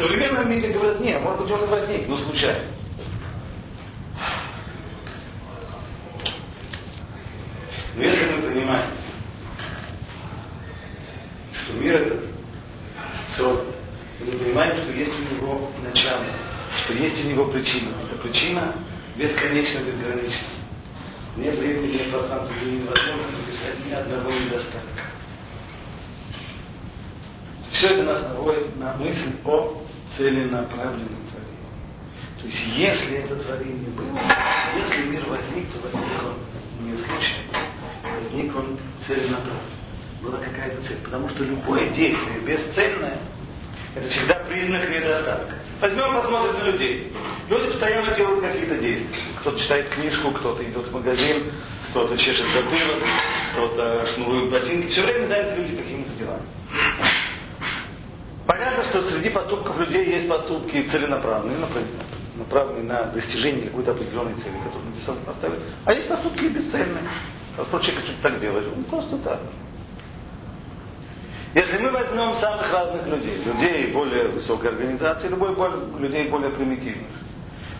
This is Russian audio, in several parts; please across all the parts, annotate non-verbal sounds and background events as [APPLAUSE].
современном мире говорят, нет, может быть он и возник, но случайно. Но если мы понимаем, что мир этот создан, и мы понимаем, что есть у него начало, что есть у него причина. Эта причина бесконечно безгранична. Нет времени, нет пространства, где невозможно написать ни одного недостатка. Все это нас наводит на мысль о целенаправленном творении. То есть, если это творение было, если мир возник, то возник он не случайно возник он целенаправленно. Была какая-то цель. Потому что любое действие бесцельное, это всегда признак недостатка. Возьмем, посмотрим на людей. Люди постоянно делают какие-то действия. Кто-то читает книжку, кто-то идет в магазин, кто-то чешет затылок, кто-то шнурует ботинки. Все время заняты люди. Понятно, что среди поступков людей есть поступки целенаправленные, направленные на достижение какой-то определенной цели, которую мы сами поставили. А есть поступки бесцельные. Господь человек что-то так делает. Ну, просто так. Если мы возьмем самых разных людей, людей более высокой организации, любой более, людей более примитивных,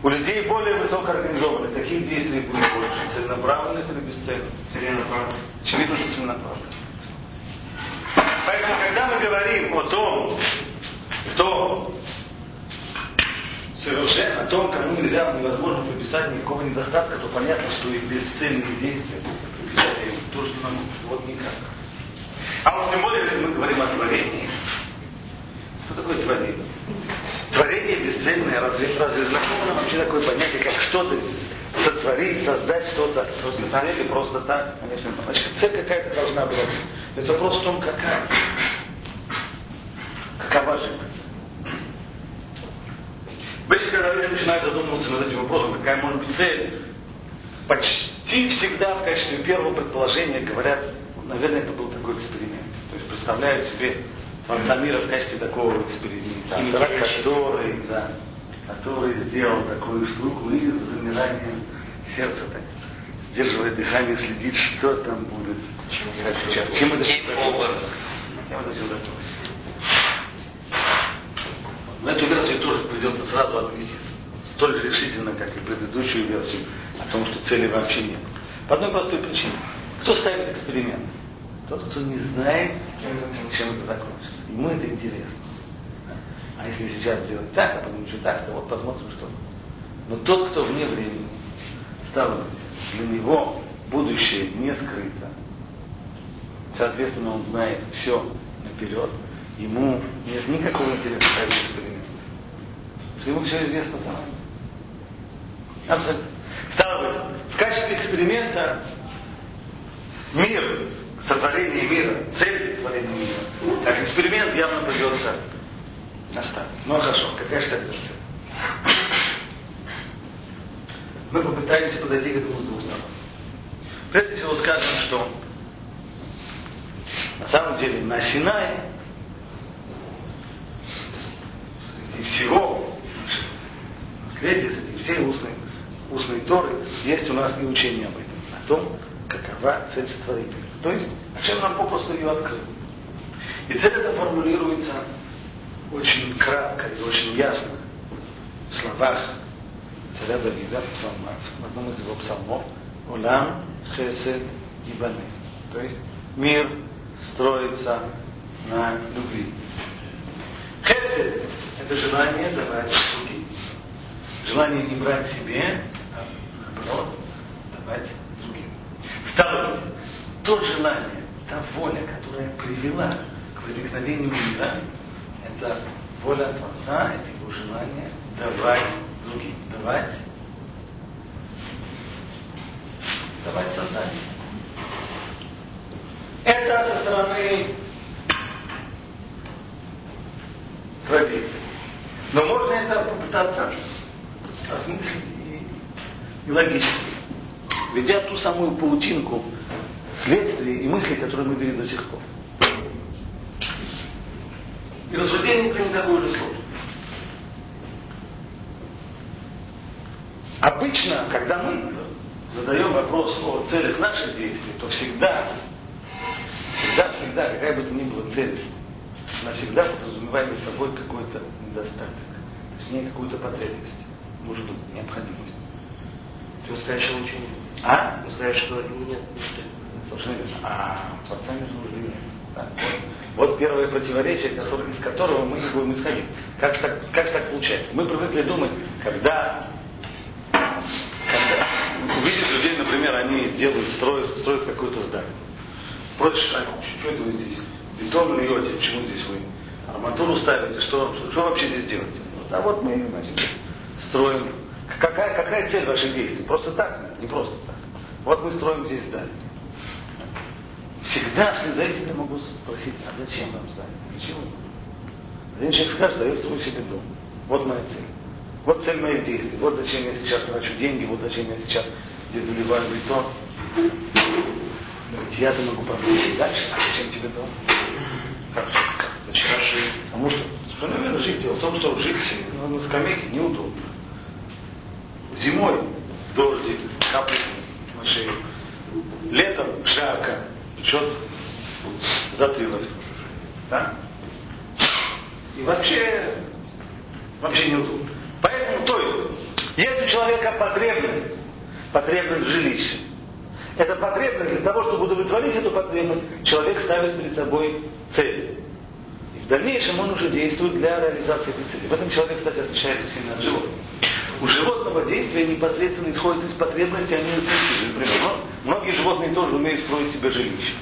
у людей более высокоорганизованных, каких действий будет больше? Целенаправленных или бесцельных? Целенаправленных. Очевидно, что целенаправленных. Поэтому, когда мы говорим о том, кто совершенно, о том, кому нельзя, невозможно приписать никакого недостатка, то понятно, что и бесцельные действия приписать им то, что нам вот никак. А вот тем более, если мы говорим о творении, что такое творение? Творение бесцельное, разве, разве знакомо нам вообще такое понятие, как что-то сотворить, создать что-то, просто или просто так? Конечно, значит, цель какая-то должна быть. Это вопрос в том, какая. Какова же? Эта Обычно, когда люди начинают задумываться над этим вопросом, какая может быть цель, почти всегда в качестве первого предположения говорят, наверное, это был такой эксперимент. То есть представляют себе Творца мира в качестве такого эксперимента, который, да, который сделал такую штуку и с замиранием сердца так сдерживает дыхание, следит, что там будет. Чем это Но эту версию тоже придется сразу отвести столь решительно, как и предыдущую версию, о том, что цели вообще нет. По одной простой причине. Кто ставит эксперимент? Тот, кто не знает, чем это закончится. Ему это интересно. А если сейчас сделать так, а потом еще так, то вот посмотрим, что Но тот, кто вне времени, быть, для него будущее не скрыто. Соответственно, он знает все наперед. Ему нет никакого интереса ставить эксперимент. Что ему все известно заранее. Абсолютно. Стало быть, в качестве эксперимента мир, сотворение мира, цель сотворения мира, как эксперимент явно придется оставить. Ну хорошо, какая же тогда цель? Мы попытаемся подойти к этому с двух сторон. Прежде всего скажем, что на самом деле на Синае среди всего наследия, среди всей устной устной Торы есть у нас и учение об этом, о том, какова цель сотворения. То есть, чем нам попросту ее открыл. И цель эта формулируется очень кратко и очень ясно в словах царя Давида в, псалмах, в одном из его псалмов «Улам хесед и баны». То есть мир строится на любви. Хесед – это желание давать другим. Желание не брать себе, наоборот, давать другим. Быть, то желание, та воля, которая привела к возникновению мира, это воля Творца, это его желание давать другим. Давать давать создание. Это со стороны традиции. Но можно это попытаться осмыслить и логически, ведя ту самую паутинку следствий и мыслей, которые мы вели до сих пор. И рассуждение это не такое же сложное. Обычно, когда мы задаем вопрос о целях наших действий, то всегда, всегда, всегда, какая бы то ни была цель, навсегда подразумевает за собой какой-то недостаток, точнее какую-то потребность, нужду, необходимость. Ты настоящее учение. А? Настоящего нет нужды. Совершенно верно. А Творца нет нужды нет. Да, вот. вот первое противоречие, который, из которого мы не будем исходить. Как же так, как же так получается? Мы привыкли думать, когда, когда увидишь людей, например, они делают, строят, строят какое-то здание. Спросишь, а что это вы здесь? Бетон льете, почему здесь вы арматуру ставите, что, что вообще здесь делаете? А вот мы, значит, строим. Какая, какая цель ваших действий? Просто так? Не просто так. Вот мы строим здесь здание. Всегда я могу спросить, а зачем вам здание? Ничего. Один человек скажет, да я строю себе дом. Вот моя цель. Вот цель моих действий. Вот зачем я сейчас трачу деньги, вот зачем я сейчас здесь заливаю бетон. Ведь я-то могу продолжить дальше. А зачем тебе дом? Как же? Зачем жить? Потому что, что наверное, жить. Дело в том, что жить на скамейке неудобно. Зимой дождик, капли на шею. Летом жарко, печет затылок. Да? И вообще, вообще неудобно. Поэтому, то есть, если у человека потребность, потребность в жилище, это потребность для того, чтобы удовлетворить эту потребность, человек ставит перед собой цель. И в дальнейшем он уже действует для реализации этой цели. В этом человек, кстати, отличается сильно от животного. У животного действия непосредственно исходит из потребности, а не из инстинкта. Например, многие животные тоже умеют строить себе жилище.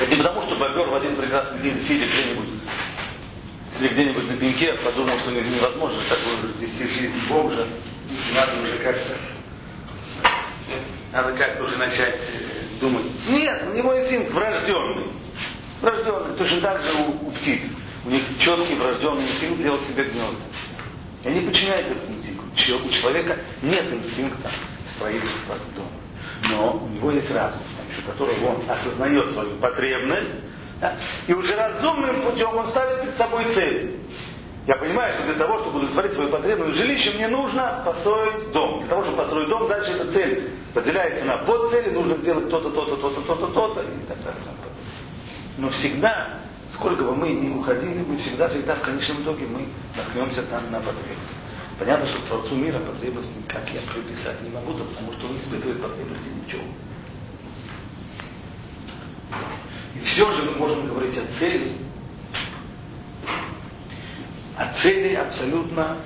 Это не потому, что бобер в один прекрасный день, сидя где-нибудь, если где-нибудь на пеньке, подумал, что невозможно такой вести жизнь Бога, надо уже как-то надо как-то уже начать э, думать. Нет, у него инстинкт врожденный. Врожденный. Точно так же у, у птиц. У них четкий врожденный инстинкт делать себе гнезда. И они подчиняются этому инстинкту. У человека нет инстинкта строительства дома. Но у него есть разум, с помощью которого он осознает свою потребность, да? и уже разумным путем он ставит перед собой цель. Я понимаю, что для того, чтобы удовлетворить свою потребность в жилище, мне нужно построить дом. Для того, чтобы построить дом, дальше эта цель разделяется на подцели, нужно сделать то-то, то-то, то-то, то-то, то-то, и так далее. Но всегда, сколько бы мы ни уходили, мы всегда, всегда в конечном итоге мы наткнемся там на потребность. Понятно, что Творцу мира потребность никак я приписать не могу, потому что он испытывает потребности ничего. И все же мы можем говорить о цели, о цели абсолютно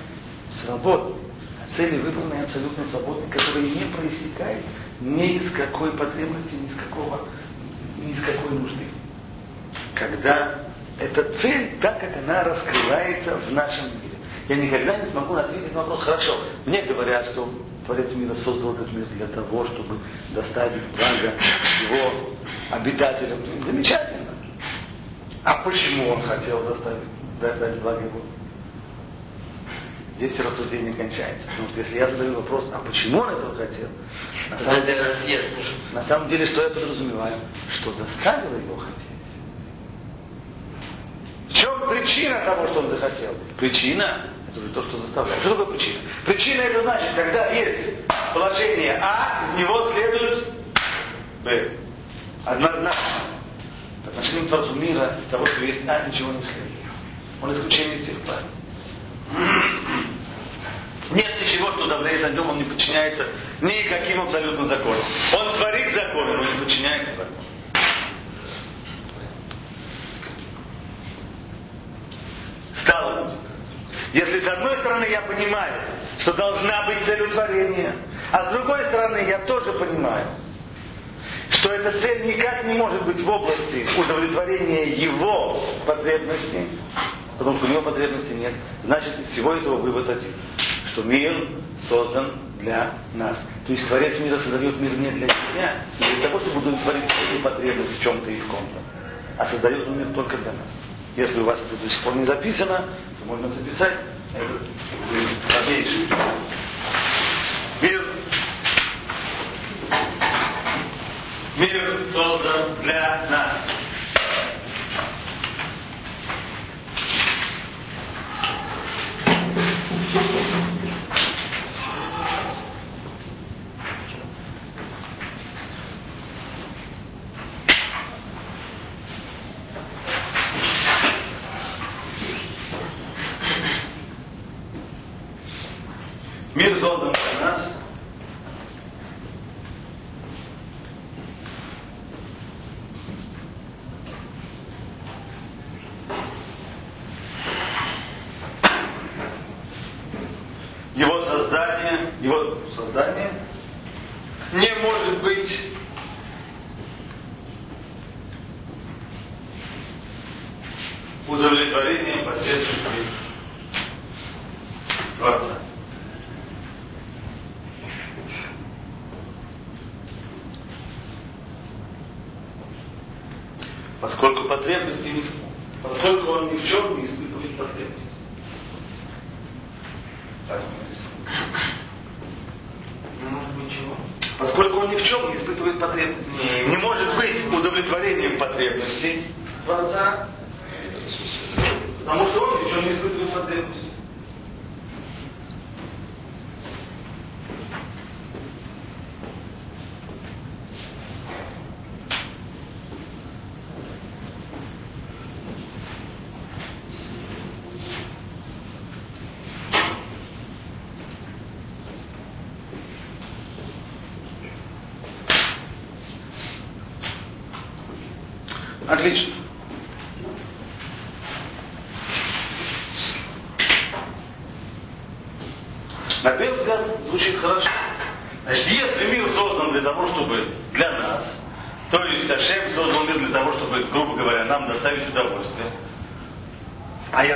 свободной, о цели выполненной абсолютно свободной, которая не проистекает ни из какой потребности, ни из какого, ни из какой нужды. Когда эта цель, так как она раскрывается в нашем мире. Я никогда не смогу ответить на вопрос, хорошо, мне говорят, что Творец мира создал этот мир для того, чтобы доставить благо его обитателям. Замечательно. А почему он хотел заставить дать благо его? здесь рассуждение кончается. Потому что если я задаю вопрос, а почему он этого хотел, на самом, деле, на самом деле, что я подразумеваю? Что заставило его хотеть. В чем причина того, что он захотел? Причина это уже то, что заставляет. Что такое причина? Причина это значит, когда есть положение А, из него следует Б. Однозначно. По отношению к Творцу мира, из того, что есть А, ничего не следует. Он исключение из всех правил. [CLEARS THROAT] Нет ничего, что давляет на нем, он не подчиняется никаким абсолютно законам. Он творит законы, но не подчиняется законам. Стало быть, если с одной стороны я понимаю, что должна быть цель утворения, а с другой стороны я тоже понимаю, что эта цель никак не может быть в области удовлетворения его потребностей, потому что у него потребностей нет, значит из всего этого вывод один что мир создан для нас. То есть Творец мира создает мир не для себя, не для того, чтобы удовлетворить свою потребность в чем-то и в ком-то, а создает он мир только для нас. Если у вас это до сих пор не записано, то можно записать. Это Мир, мир создан для нас.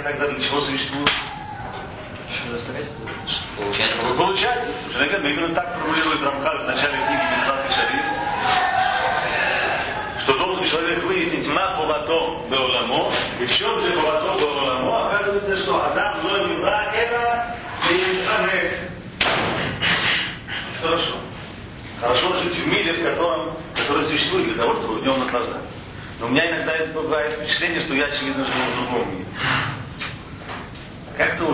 Тогда для чего доставать? Получается, Вы получаете? Верно. Именно так формулирует Рамхаль в начале книги Мислат и Шариф, что должен человек выяснить ма ховато беоламо, и в чем же ховато беоламо, оказывается, что Адам зони эра и Хорошо. Хорошо жить в мире, в котором, который существует для того, чтобы в нем наслаждаться. Но у меня иногда бывает впечатление, что я, очевидно, живу в другом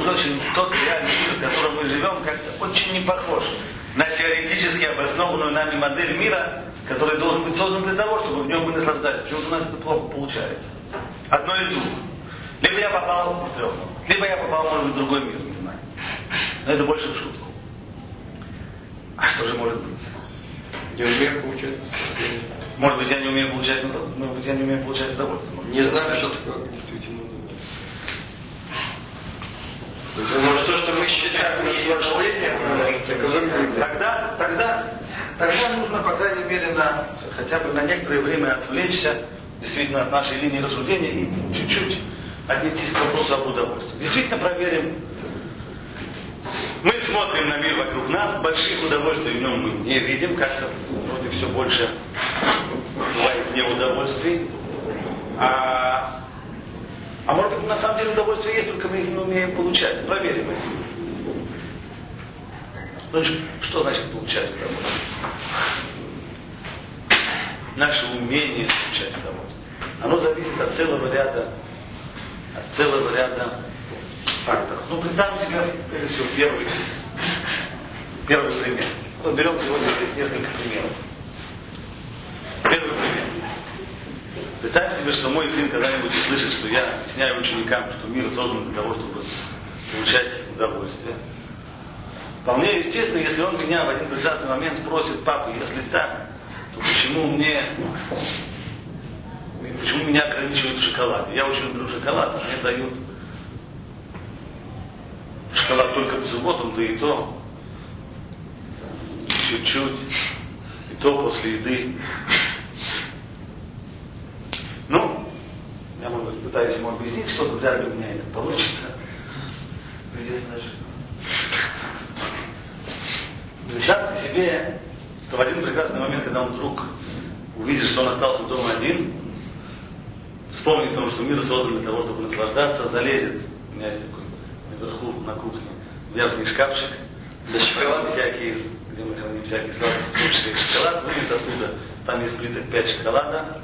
уж очень тот реальный мир, в котором мы живем, как-то очень не похож на теоретически обоснованную нами модель мира, который должен быть создан для того, чтобы в нем мы наслаждались. Почему-то у нас это плохо получается. Одно из двух. Либо я попал в трех, либо я попал, может быть, в другой мир, не знаю. Но это больше в шутку. А что же может быть? Я умею получать наслаждение. Может быть, я не умею получать, удов- может быть, я не умею получать удовольствие. Может Не знаю, что такое действительно Может, то, что мы считаем наслаждением. Тогда, тогда, тогда нужно, по крайней мере, на, хотя бы на некоторое время отвлечься действительно от нашей линии рассуждения и чуть-чуть отнестись к вопросу об удовольствии. Действительно проверим. Мы смотрим на мир вокруг нас, больших удовольствий в нем мы не видим, как-то вроде все больше бывает неудовольствий. А, а может быть, на самом деле удовольствие есть, только мы их не умеем получать. Проверим это. Значит, что значит получать удовольствие? Наше умение получать удовольствие. Оно зависит от целого ряда, от целого ряда факторов. Ну, представим себе, прежде всего, первый, первый пример. Вот берем сегодня здесь несколько примеров. Первый пример. Представим себе, что мой сын когда-нибудь услышит, что я объясняю ученикам, что мир создан для того, чтобы получать удовольствие. Вполне естественно, если он меня в один прекрасный момент спросит, папа, если так, то почему мне, почему меня ограничивают в шоколаде? Я очень люблю шоколад, мне дают шоколад только в субботу, да и то чуть-чуть, и то после еды. Ну, я, может быть, пытаюсь ему объяснить что-то, вряд ли у меня это получится. Придется даже. Представьте себе, что в один прекрасный момент, когда он вдруг увидит, что он остался дома один, вспомнит о том, что мир создан для того, чтобы наслаждаться, залезет, у меня есть такой наверху на кухне верхний шкафчик, шоколад всякие, мы храним всякие сладости, в том числе и шоколад, вынет оттуда, там есть плиток 5 шоколада,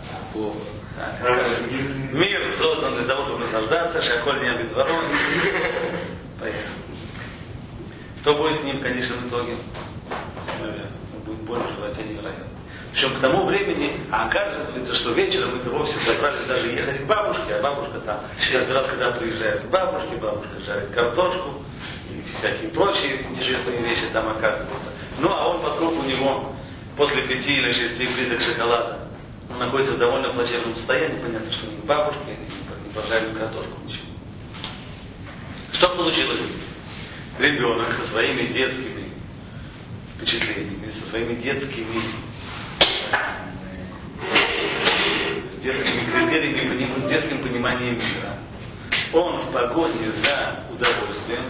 скажет, Мир создан для того, чтобы наслаждаться, шаколь не обезворон. Поехали. Что будет с ним в конечном итоге? Будет боль в животе невероятно. Причем к тому времени, а оказывается, что вечером мы вовсе собрались даже ехать к бабушке, а бабушка там, каждый раз, когда приезжает к бабушке, бабушка жарит картошку, и всякие прочие интересные вещи там оказываются. Ну, а он, поскольку у него после пяти или шести плиток шоколада он находится в довольно плачевном состоянии, понятно, что ни бабушки, ни, пожарили картошку, ничего. Что получилось? Ребенок со своими детскими впечатлениями, со своими детскими с детскими критериями, с детским пониманием мира. Он в погоне за удовольствием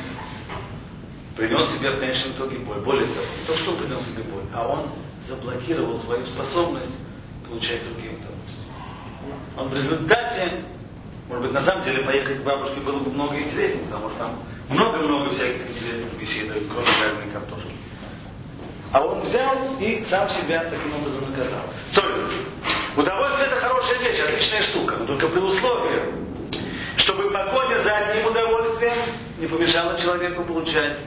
принес себе в конечном итоге боль. Более того, не то, что принес себе боль, а он заблокировал свою способность получать другие удовольствия. Он в результате, может быть, на самом деле поехать к бабушке было бы много интереснее, потому что там много-много всяких интересных вещей дают, кроме жареной картошки. А он взял и сам себя таким образом наказал. То есть, удовольствие это хорошая вещь, отличная штука, но только при условии, чтобы погоня за одним удовольствием не помешала человеку получать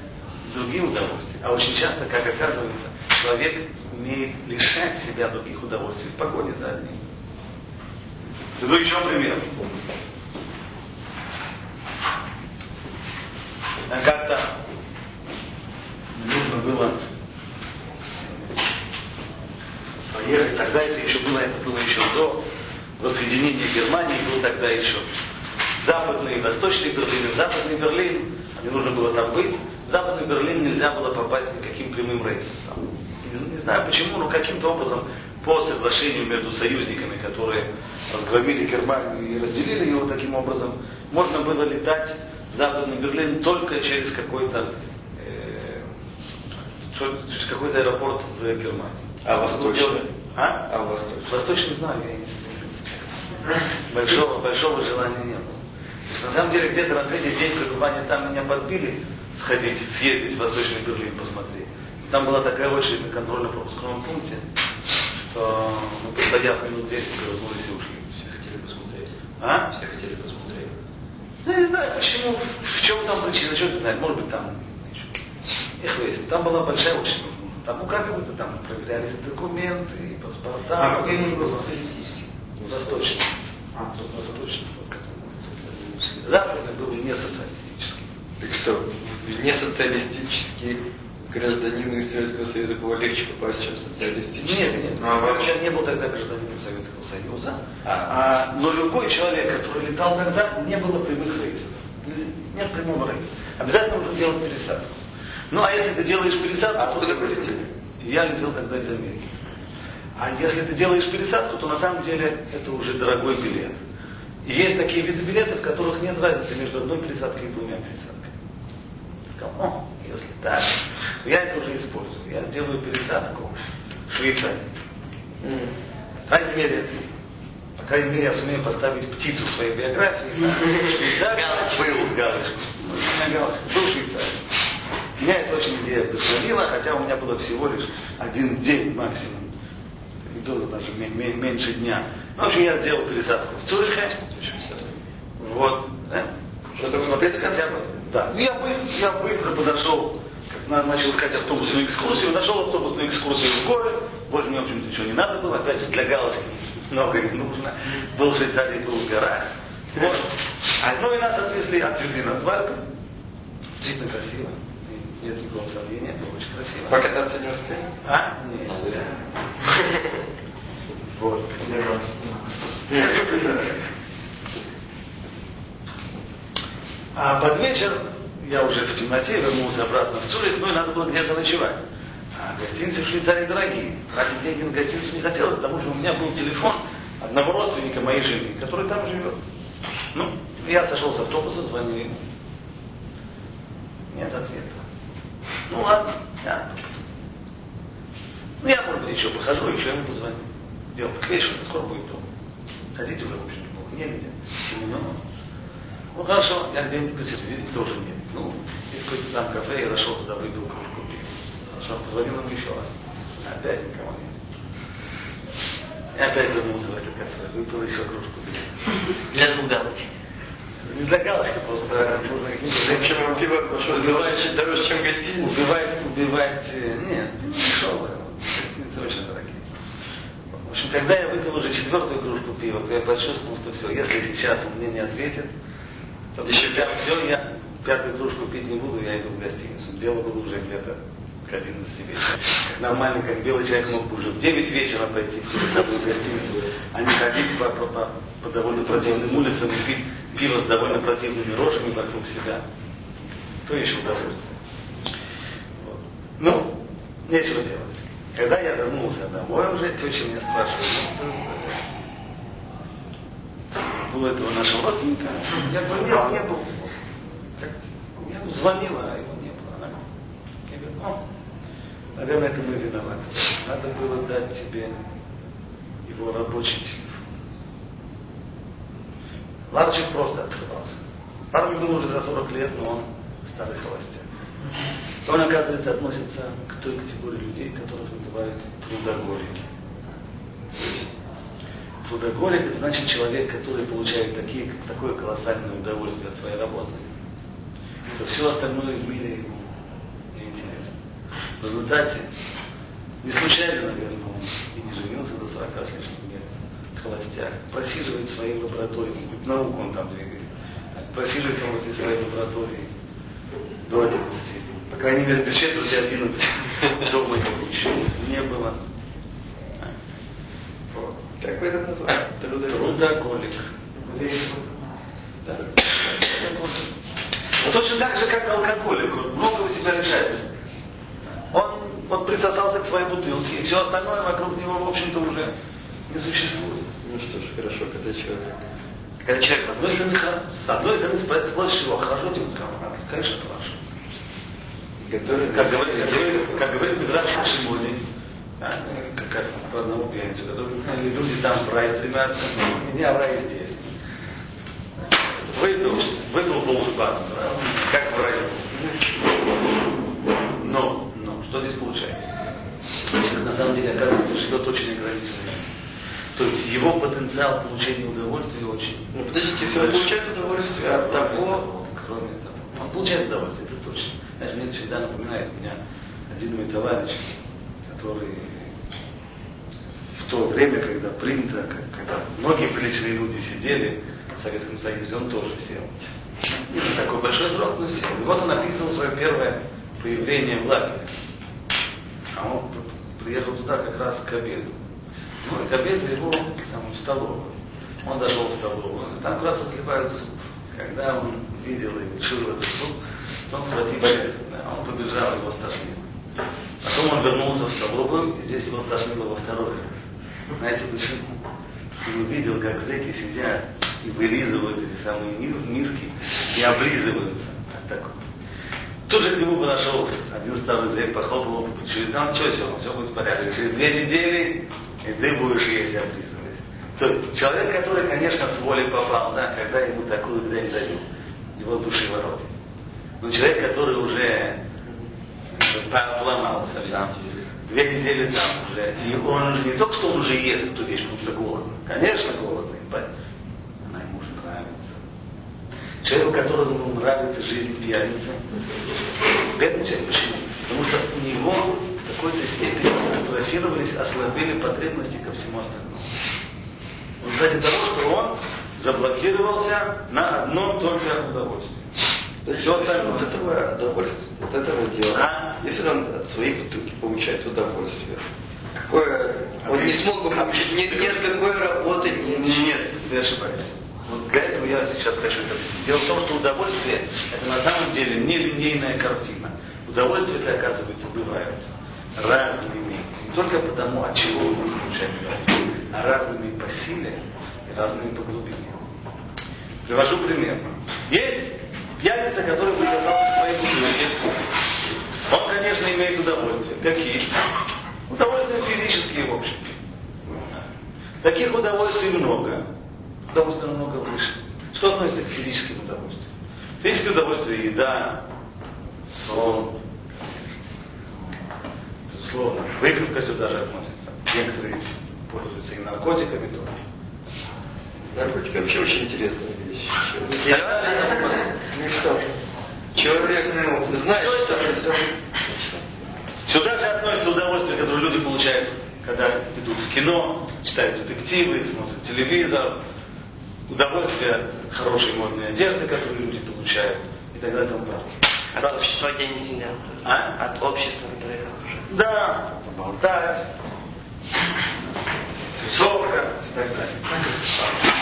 другие удовольствия. А очень часто, как оказывается, человек умеет лишать себя других удовольствий в погоне за одним. Приведу еще пример. Как-то нужно было поехать, тогда это еще было, это было еще до воссоединения Германии, был тогда еще западный и восточный Берлин. В западный Берлин, мне нужно было там быть, в западный Берлин нельзя было попасть никаким прямым рейсом. Не, не знаю почему, но каким-то образом по соглашению между союзниками, которые разгромили Германию и разделили его таким образом, можно было летать в Западный Берлин только через какой-то э, через какой-то аэропорт в Германии. А восточный? А? А восточный? Восточный знаю, я не знаю. Большого, большого желания не было. На самом деле, где-то на третий день пребывания там меня подбили сходить, съездить в Восточный Берлин посмотреть. Там была такая очередь на контрольно-пропускном пункте, что мы, постояв минут 10, развернулись и ушли. Все хотели посмотреть. А? Все хотели посмотреть. Ну, я не знаю, почему, в чем там причина, что ты знаешь, может быть, там их выяснить. Там была большая очередь. Там, ну, как будто там проверялись документы, паспорта. А какой именно был социалистический? Восточный. А, тут восточный. Западный был не социалистический. Так что, не социалистический гражданин из Советского Союза было легче попасть, чем социалистический? Нет, нет. Ну, а вообще не был тогда гражданином Советского Союза. А. А, но любой человек, который летал тогда, не было прямых рейсов. Нет прямого рейса. Обязательно нужно делать пересадку. Ну, а если ты делаешь пересадку, А то откуда ты вы летели? Я летел тогда из Америки. А если ты делаешь пересадку, то на самом деле это уже дорогой билет. И есть такие виды билетов, в которых нет разницы между одной пересадкой и двумя пересадками. О, если так, то я это уже использую. Я делаю пересадку в Швейцарии. По крайней мере, по крайней мере, я сумею поставить птицу в своей биографии. Швейцария был галочку. Был в Швейцарии. Меня эта очень идея вдохновила, хотя у меня было всего лишь один день максимум. Не было даже меньше дня. В общем, я сделал пересадку в Цюрихе. Вот. Да? Что-то вы смотрели хотя бы? Да. Ну, я быстро, я быстро подошел, как начал искать автобусную экскурсию, нашел автобусную экскурсию в горы. Больше мне, в общем-то, ничего не надо было. Опять же, для галочки [LAUGHS] много не нужно. Был в Швейцарии, был в горах. Вот. А, ну и нас отвезли, отвезли на свадьбу. Действительно красиво. Нет никакого сомнения, было очень красиво. Покататься не успели? А? Нет. [LAUGHS] Вот. А под вечер я уже в темноте вернулся обратно в Цюрих, ну и надо было где-то ночевать. А гостиницы в Швейцарии дорогие. Тратить деньги на гостиницу не хотелось, потому что у меня был телефон одного родственника моей жены, который там живет. Ну, я сошел с автобуса, звоню ему. Нет ответа. Ну ладно, я. Ну я, может быть, еще похожу, еще ему позвоню. Дело к вечеру, скоро будет дома. Ходить уже, в общем, было негде. Ну, ну хорошо, я где-нибудь посередине тоже нет. Ну, есть какой-то там кафе, я зашел туда, выпил кружку пива. Хорошо, позвонил ему еще раз. Опять никого нет. И опять вернулся в это кафе, выпил еще кружку пива. Для галочки. Не для галочки, просто нужно Зачем пиво? Убивает дороже, чем гостиница? Убивать, убивать, нет, не дешевое. Гостиницы очень дорогие. В общем, когда я выпил уже четвертую кружку пива, то я почувствовал, что все, если сейчас он мне не ответит, то Еще я, все, я, пятую кружку пить не буду, я иду в гостиницу. Дело было уже где-то к 11 вечера. Как нормальный, как белый человек мог бы уже в 9 вечера пойти в гостиницу, а не ходить по, по, по, по довольно противным улицам и пить пиво с довольно противными рожами вокруг себя. То еще удовольствие. Вот. Ну, нечего делать. Когда я вернулся домой, уже тетя меня спрашивает, ну, этого нашего родственника, я нет, не был. Я звонила, а его не было. Она, я ну, наверное, это мы виноваты. Надо было дать тебе его рабочий телефон. Ларчик просто открывался. Парню было уже за 40 лет, но он старый холостяк. Он, оказывается, относится к той категории людей, которых называют трудоголики. Трудоголик это значит человек, который получает такие, такое колоссальное удовольствие от своей работы, что все остальное в мире ему неинтересно. В результате, не случайно, наверное, он и не женился до 40 с лишним лет, холостяк, просиживает в своей лаборатории, науку он там двигает, просиживает он в этой своей лаборатории до 11. По крайней мере, без четверти 11 дома его еще не было. Как вы это назвали? Трудоголик. Да. Но точно так же, как алкоголик. Он много у себя решает. Он вот присосался к своей бутылке, и все остальное вокруг него, в общем-то, уже не существует. Ну что ж, хорошо, когда человек. Когда человек, с одной стороны, с одной стороны, спросишь его, хорошо тебе Конечно, хорошо. Который, как говорит, как говорит Мидраш Шимони, [LAUGHS] да, как по одному пьяницу, который люди там в рай стремятся, меня в рай здесь. Выпил, выпил полжбана, как в раю. Но, но, что здесь получается? Человек на самом деле, оказывается, живет очень ограниченно. То есть его потенциал получения удовольствия очень... Ну, подождите, если он получает удовольствие от того... Кроме того. Он получает удовольствие, это точно. Знаешь, мне всегда напоминает меня один мой товарищ, который в то время, когда принято, когда многие приличные люди сидели в Советском Союзе, он тоже сел. Не такой большой срок, но сел. И вот он описывал свое первое появление в лагере. А он приехал туда как раз к обеду. Ну и к обеду его в столовую. Он зашел в столовую, там как раз разливают суп. Когда он видел и решил этот суп, он схватил он побежал, его стошнило. Потом он вернулся в столовую, и здесь его стошнило во второй раз. Знаете почему? Он увидел, как зэки сидят и вылизывают эти самые миски и облизываются. Так вот. Тут же к нему подошел один старый зэк, похлопал по сказал, что все, все будет в порядке. Через две недели и ты будешь есть облизывать. То человек, который, конечно, с волей попал, да, когда ему такую дрянь дают, его с души ворот. Но человек, который уже поломался, да, две недели там уже, и он не только что он уже ест эту вещь, потому что голодный. Конечно, голодный, она ему уже нравится. Человеку, которому нравится жизнь пьяницы, бедный человек, почему? Потому что у него в какой-то степени атрофировались, ослабели потребности ко всему остальному. В результате того, что он заблокировался на одном только удовольствие. Все остальное. Вот этого удовольствия, вот этого дела. А? Если он от своей бутылки получает удовольствие, какое, а он не смог бы получить, нет, нет какой работы, нет. Нет, ты ошибаешься. Вот для этого я сейчас хочу это объяснить. Дело в том, что удовольствие это на самом деле не линейная картина. Удовольствие это, оказывается, бывают разными. Не только потому, от чего мы получаем удовольствие, а разными по силе и разными по глубине. Привожу пример. Есть Пьяница, который к своей бутылке, он, конечно, имеет удовольствие. Какие? Удовольствия физические, в общем. Таких удовольствий много. Удовольствия намного выше. Что относится к физическим удовольствиям? Физическое удовольствие – еда, сон, безусловно, выпивка сюда же относится. Некоторые пользуются и наркотиками тоже. Наркотики вообще очень интересная вещь. Ну что? Человек ну, знает, что Сюда же относится удовольствие, которое люди получают, когда идут в кино, читают детективы, смотрят телевизор, удовольствие от хорошей модной одежды, которую люди получают, и так далее и тому От общества, где не сидят. А? От общества, где хорошо. Да, поболтать, тусовка и так далее.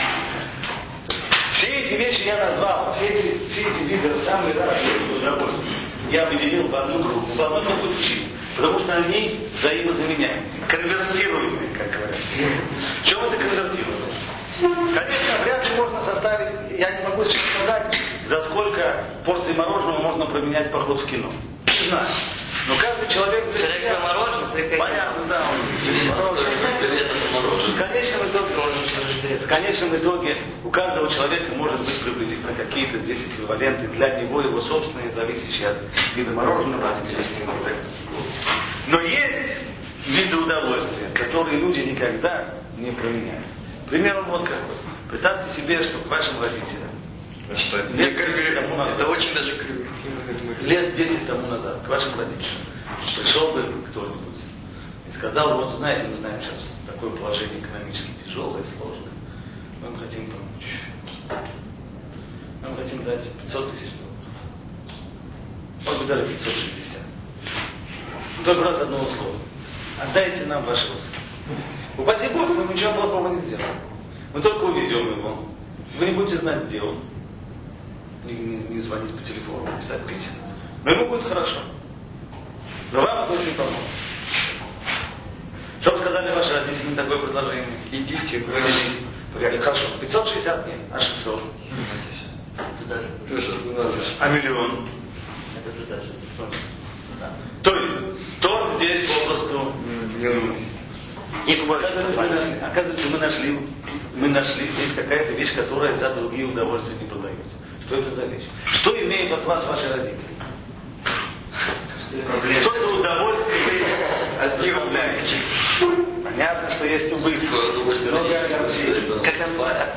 Эти вещи я назвал, все эти, все эти виды самые разные удовольствия. Я выделил в одну группу, в одну группу причин. Потому что они взаимозаменяемые, конвертируемые, как говорят. Чем это конвертируемое? Конечно, вряд ли можно составить, я не могу сейчас сказать, за сколько порций мороженого можно променять поход в кино. Не знаю. Но каждый человек... Человек мороженое, Понятно, да. В конечном итоге, в конечном итоге у каждого человека может быть приблизительно какие-то здесь эквиваленты для него, его собственные, зависящие от вида мороженого. Но есть виды удовольствия, которые люди никогда не променяют. Пример вот какой. Представьте себе, что к вашим родителям что это? Лет 10 тому назад. Это очень даже криво. Лет 10 тому назад к вашим родителям пришел бы кто-нибудь и сказал, вот знаете, мы знаем сейчас такое положение экономически тяжелое, сложное. Мы вам хотим помочь. Вам хотим дать 500 тысяч долларов. Может быть, даже 560. Только раз одно условие. Отдайте нам вашего сына. Упаси Бог, мы ничего плохого не сделаем. Мы только увезем его. Вы не будете знать, где он. Не, не, не звонить по телефону, не писать писем. Но ему будет хорошо. Но вам это очень поможет. Что бы сказали ваши родители на такое предложение? Идите, Говорили, говорили, хорошо, 560 нет, а 600. А миллион? То есть, тот здесь попросту Не бывает. Оказывается, мы нашли, мы нашли, здесь какая-то вещь, которая за другие удовольствия не продается. Что это за вещь? Что имеют от вас ваши родители? Что за удовольствие От них убавите. Понятно, что есть убытки. Как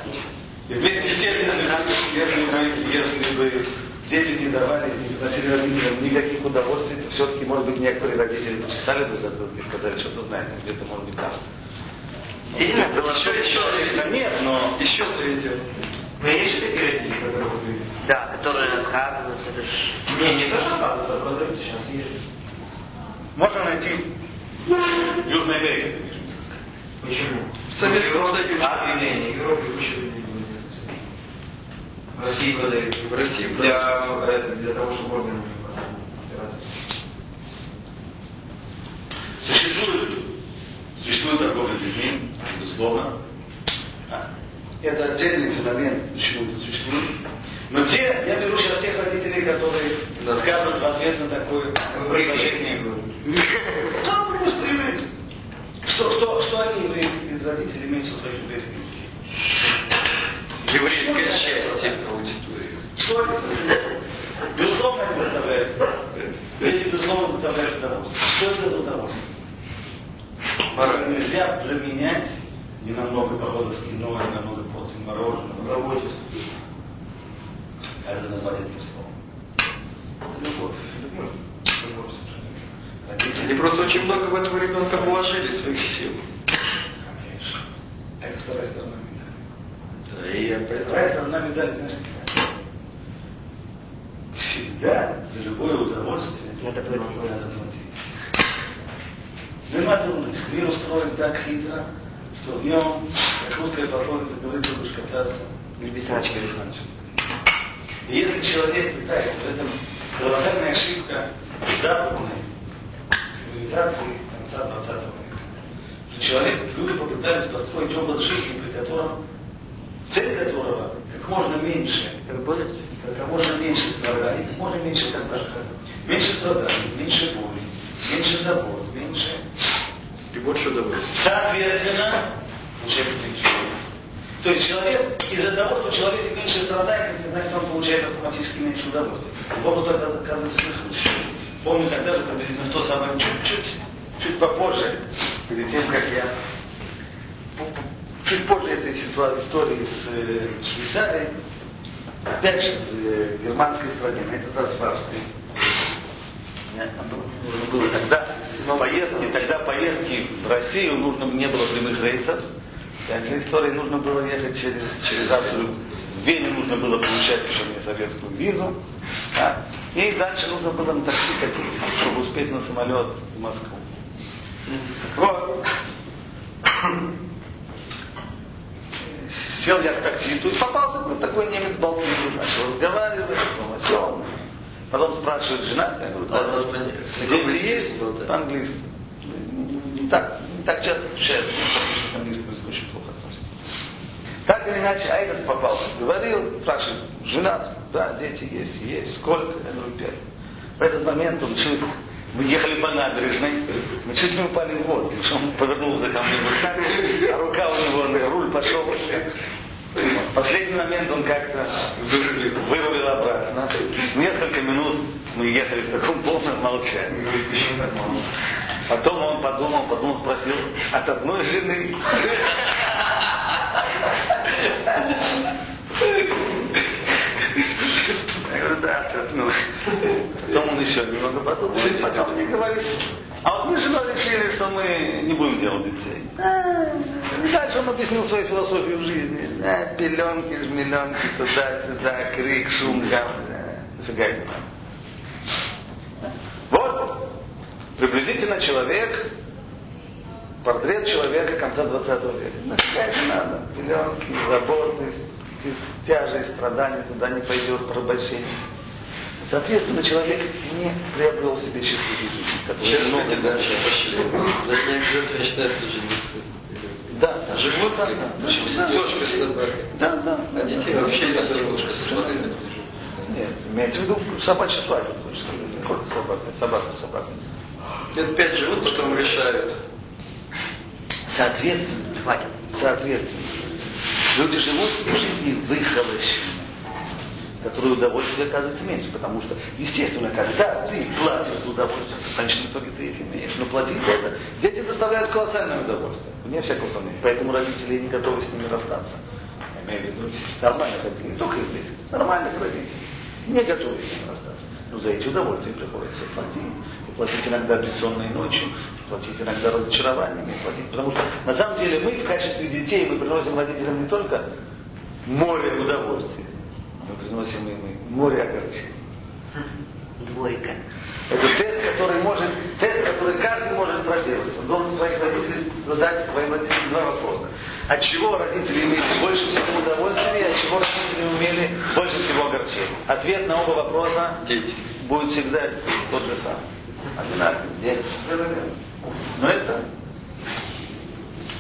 них? И вместе с тем, если, если, бы, если бы дети не давали, не приносили родителям никаких удовольствий, то все-таки, может быть, некоторые родители почесали бы за и сказали, что тут знаете, где-то может быть там. Сильно? Еще, еще, нет, но Еще заведем. Но есть же такие родители, которые? Да, которые отказываются. Это ж... Не, не то, что отказываются, а продают, сейчас есть. можно найти в Южной Америке. Почему? Союзе. А, людей не интересует. В России продают. В России для, это, для того, чтобы органы операции. Существует, существует торговля людьми, безусловно. А, Это отдельный феномен, почему это существует. Но те, я беру сейчас тех родителей, которые скажут в ответ на такое предложение. Да, просто еврейцы. Что, что, что они, еврейские родители, имеют со своих еврейских детей? Еврейское счастье аудитории. Что они? Безусловно, они доставляют. Дети, безусловно, доставляют удовольствие. Что это за удовольствие? Порой нельзя променять не на много походов в кино, не на порций мороженого. Заботиться. Это назвать этим словом? Это любовь. Любовь. Любовь совершенно. Они Родители просто очень много в этого ребенка вложили своих сил. Конечно. А это вторая сторона медали. Да, и Вторая сторона медали, знаешь? Всегда за любое удовольствие Надо платить. надо платить. Нема дурных. Мир устроен так хитро, что в нем, как русская пословица говорит, будешь кататься Лебесачка. лесанчик. И если человек пытается в этом колоссальная ошибка западной цивилизации конца 20 века, что человек, люди попытались построить образ жизни, при котором цель которого как можно меньше Как как можно меньше страданий, как можно меньше контакта, меньше страданий, меньше боли, меньше забот, меньше. И больше удовольствия. Соответственно, получается меньше. То есть человек, из-за того, что человек меньше страдает, это не значит, что он получает автоматически меньше удовольствия. Вопрос оказывается слышал. Помню тогда же приблизительно то самое, чуть-чуть, чуть попозже, перед тем, как я чуть позже этой ситуации, истории с э, Швейцарией, опять же, в э, германской стране, на этот раз в Австрии. Понятно, было, нужно было тогда поездки, тогда поездки в Россию нужно не было прямых рейсов. Для истории нужно было ехать через, через Австрию В Вене нужно было получать еще мне советскую визу. Да? И дальше нужно было на такси катиться, чтобы успеть на самолет в Москву. Вот. Сел я в такси, тут попался вот такой немец болтливый, начал разговаривать, потом осел. Потом спрашивает жена, я говорю, а, дети есть? По-английски. Не так, не так часто встречаются, английский очень плохо относится. Так или иначе, а этот попался. Говорил, спрашивает, жена, да, дети есть, есть, сколько? Я говорю, пять. В этот момент он чуть мы ехали по набережной, мы чуть не упали в воду, потому что он повернулся ко мне а рука у него, руль пошел. В последний момент он как-то вырулил обратно. Несколько минут мы ехали в таком полном молчании. Потом он подумал, подумал, спросил, от одной жены. [LAUGHS] Я говорю, да, от [LAUGHS] Потом он еще немного подумал, и потом мне говорит, а вот мы с женой решили, что мы не будем делать детей. А, дальше он объяснил свою философию в жизни. А, пеленки, жмеленки, туда-сюда, крик, шум, гам. Фигай. Вот, приблизительно человек, портрет человека конца 20 века. Нафига же надо? Пеленки, заботы, тяжесть, страдания, туда не пойдет, порабощение. Соответственно, человек не приобрел себе счастливую жизнь, которая много дальше пошли. Считается жениться. Да, живут да, да. Кошка с собакой. Да, да. А детей вообще которые кошка с собакой. Нет, имеется в виду собачья свадьба. Не только собака, собака, собака. Лет пять живут, потом решают. Соответственно, хватит. Соответственно, люди живут в жизни выхолощены которое удовольствие оказывается меньше. Потому что, естественно, когда ты платишь за удовольствие, в конечном итоге ты их имеешь. Но платить за это, дети доставляют колоссальное удовольствие. Вне всякого сомнения. Поэтому родители не готовы с ними расстаться. Я имею в виду нормальных родителей, не только их дети, нормальных родителей. Не готовы с ними расстаться. Но за эти удовольствия приходится платить. Платить иногда бессонной ночью, платить иногда разочарованиями, платить. Потому что на самом деле мы в качестве детей мы приносим родителям не только море удовольствия, мы приносим им море огорчений. Двойка. Это тест, который может, тест, который каждый может проделать. Он должен своих родителей задать своим родителям два вопроса. От чего родители имели больше всего удовольствия, от чего родители умели больше всего огорчений? Ответ на оба вопроса Дети. будет всегда тот же самый. Одинаковый. Дети. Но это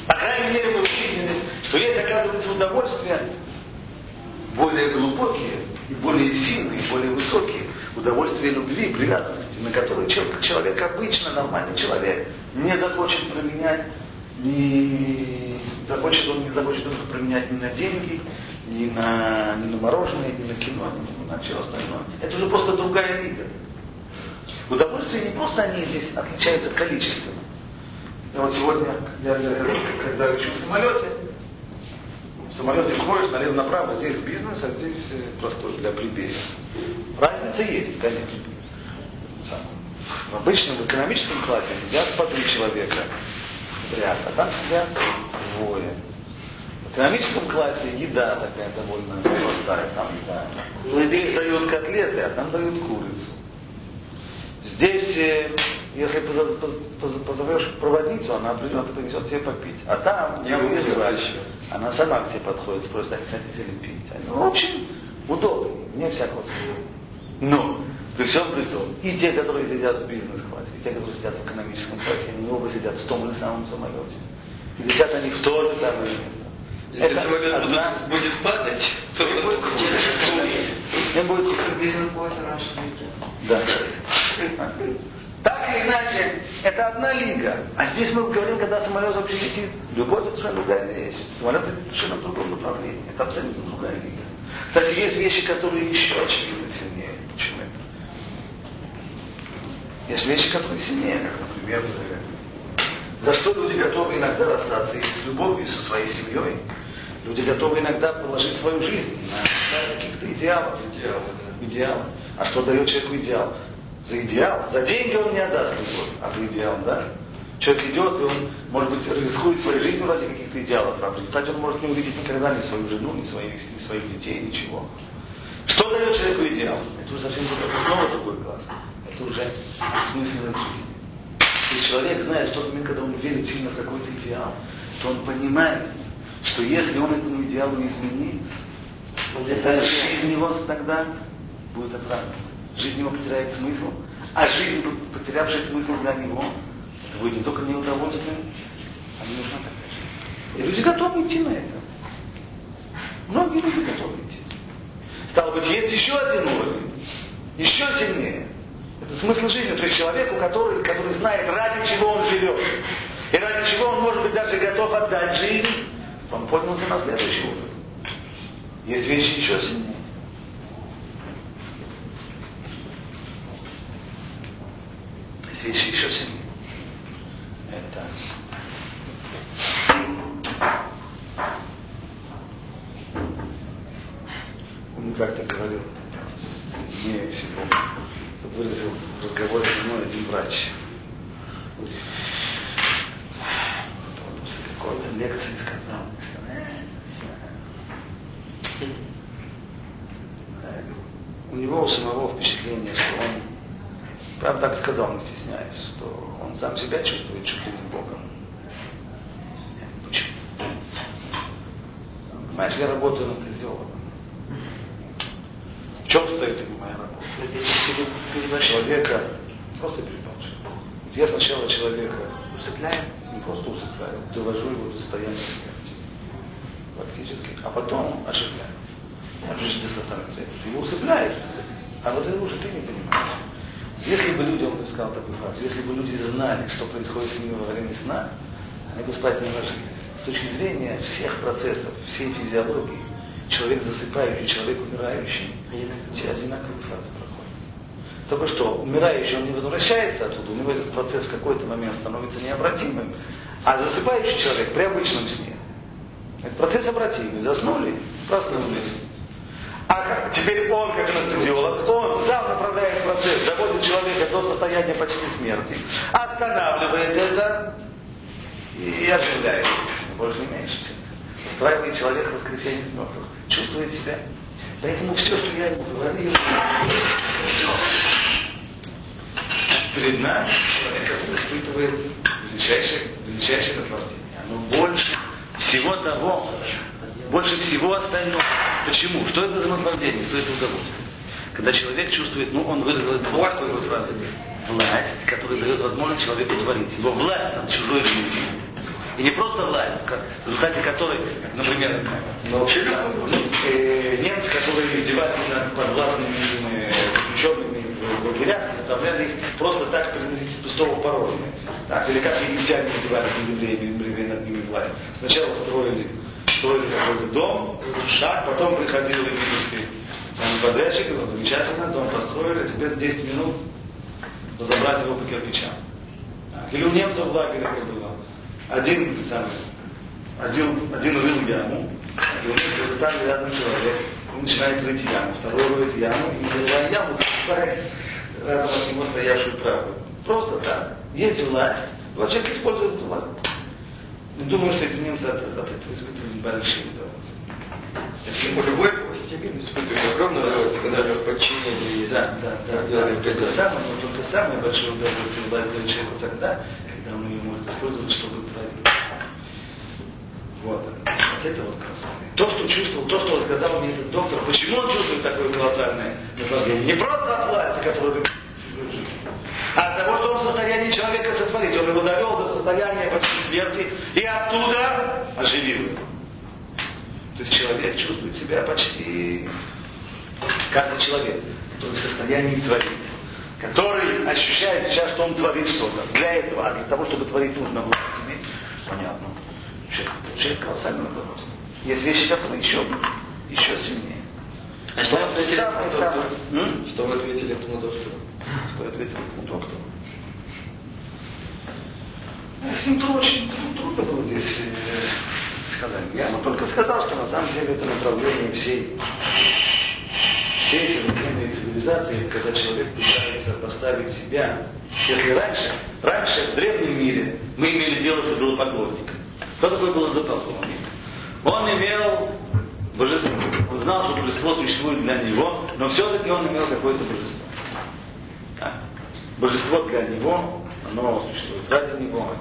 по крайней мере, мы выяснили, что есть, оказывается, удовольствие, более глубокие и более сильные, более высокие удовольствия любви и привязанности, на которые человек, человек обычно, нормальный человек, не захочет променять, не захочет, он не захочет это променять ни на деньги, ни на, ни на мороженое, ни на кино, ни на все остальное. Это уже просто другая лига. Удовольствия не просто они здесь отличаются количественно. Я вот сегодня, я, когда лечу в самолете, в самолете ходишь налево-направо, здесь бизнес, а здесь э, простой для плебея. Разница есть, конечно. В обычном в экономическом классе сидят по три человека ряд, а там сидят двое. В экономическом классе еда такая довольно простая, там еда. Здесь дают котлеты, а там дают курицу. Здесь, э, если позовешь проводницу, она придет и повезет тебе попить. А там, не будешь звать, она сама к тебе подходит, спросит, а хотите ли пить. Ну, очень удобно, не всякого смысла. Но, при всем при том, и те, которые сидят в бизнес-классе, и те, которые сидят в экономическом классе, они оба сидят в том же самом самолете. И летят они в то же самое место. Если это самолет одна... будет падать, то не будет Не будет бизнес-классе раньше Да. Так или иначе, это одна лига. А здесь мы говорим, когда самолет вообще летит. Любовь это совершенно другая вещь. Самолет это совершенно в другом направлении. Это абсолютно другая лига. Кстати, есть вещи, которые еще очевидно сильнее. чем это. Есть вещи, которые сильнее, как, например, за что люди готовы иногда расстаться и с любовью, и со своей семьей. Люди готовы иногда положить свою жизнь на каких-то идеалов. Идеалы, да. Идеалы. А что дает человеку идеал? За идеал. За деньги он не отдаст любовь, а за идеал, да? Человек идет, и он, может быть, рискует своей жизнью ради каких-то идеалов, а в результате он может не увидеть никогда ни свою жену, ни своих, ни своих детей, ничего. Что дает человеку идеал? Это уже совсем это снова другой класс. Это уже смысл жизни. Если человек знает, что тот момент, когда он верит сильно в какой-то идеал, то он понимает, что если он этому идеалу изменит, это жизнь его тогда будет оправдана. Жизнь его потеряет смысл, а жизнь, потерявшая смысл для него, это будет не только неудовольствие, а не нужна такая жизнь. И люди готовы идти на это. Многие люди готовы идти. Стало быть, есть еще один уровень, еще сильнее. Это смысл жизни. То есть человеку, который, который знает, ради чего он живет, и ради чего он, может быть, даже готов отдать жизнь, он поднялся на следующий уровень. Есть вещи еще сильнее. Сильнее. Это он как-то говорил, не всего, выразил в разговоре со мной один врач. Какой-то лекции сказал, у него у самого впечатление, что он, правда так сказал, не стесняясь, что он сам себя чувствует чуть ли не Богом. Почему? Понимаешь, я работаю анестезиологом. В чем стоит моя работа? Человека просто переборчик. Я сначала человека Усыпляем? не просто усыпляю, довожу его до состояния смерти. Фактически. А потом же здесь останется свет. Ты его усыпляешь. А вот это уже ты не понимаешь. Если бы люди, он бы сказал такую фразу, если бы люди знали, что происходит с ними во время сна, они бы спать не ложились. С точки зрения всех процессов, всей физиологии, человек засыпающий, человек умирающий, все одинаковые фразы проходят. Только что, умирающий, он не возвращается оттуда, у него этот процесс в какой-то момент становится необратимым, а засыпающий человек при обычном сне. Этот процесс обратимый. Заснули, проснулись. А теперь он, как анестезиолог, он сам направляет процесс, доводит человека до состояния почти смерти, останавливает это и оживляет. Больше не меньше. Устраивает человека в воскресенье из мертвых. Чувствует себя. Поэтому все, что я ему говорил, все. Перед нами человек испытывает величайшее, величайшее наслаждение. Оно больше всего того, больше всего остального. Почему? Что это за наслаждение? Что это удовольствие? Когда человек чувствует, ну, он выразил это власть, вот фразы, власть, которая дает возможность человеку творить. Его власть над чужой жизнью. И не просто власть, в результате которой, например, ну, э, немцы, которые издевались над подвластными э, заключенными в лагерях, заставляли их просто так переносить из пустого порожнее. Так, или как египтяне издевались над евреями, над ними власть. Сначала строили, строили какой-то дом, шаг, потом приходил египетский самый подрядчик, говорил, замечательно, дом построили, теперь 10 минут разобрать его по кирпичам. Или у немцев в лагере как было один самый, один, один рыл яму, и у них представили рядом человек, он начинает рыть яму, второй роет яму, и рывая яму, засыпает рядом от него стоявшую правую. Просто так. Есть власть, человек использует власть. Не думаю, что эти немцы от, от этого испытывали большие удовольствия. У любой власти испытывает огромное удовольствие, когда в подчинении Да, да, да. да. Только, самое, но только самое большое удовольствие дает человеку тогда, когда он ее может использовать, чтобы творить. Вот. Вот это вот красота. То, что чувствовал, то, что рассказал мне этот доктор, почему он чувствует такое колоссальное наслаждение? Не просто от власти, которую от того, что он в состоянии человека сотворить. Он его довел до состояния почти смерти и оттуда оживил. То есть человек чувствует себя почти каждый человек, который в состоянии творить, который ощущает сейчас, что он творит что-то. Для этого, а для того, чтобы творить, нужно власть иметь. Понятно. Человек получает колоссальное удовольствие. Есть вещи, которые еще, еще сильнее. А что вы ответили самое, доктору? Что вы ответили этому доктору? Что ответил этому доктору? С ним очень трудно было здесь э, сказать. Я ему только сказал, что на самом деле это направление всей, все современные цивилизации, когда человек пытается поставить себя. Если раньше, раньше в древнем мире мы имели дело с идолопоклонником. Кто такой был идолопоклонник? Он имел божество. Он знал, что божество существует для него, но все-таки он имел какое-то божество. Божество для него, оно существует ради него,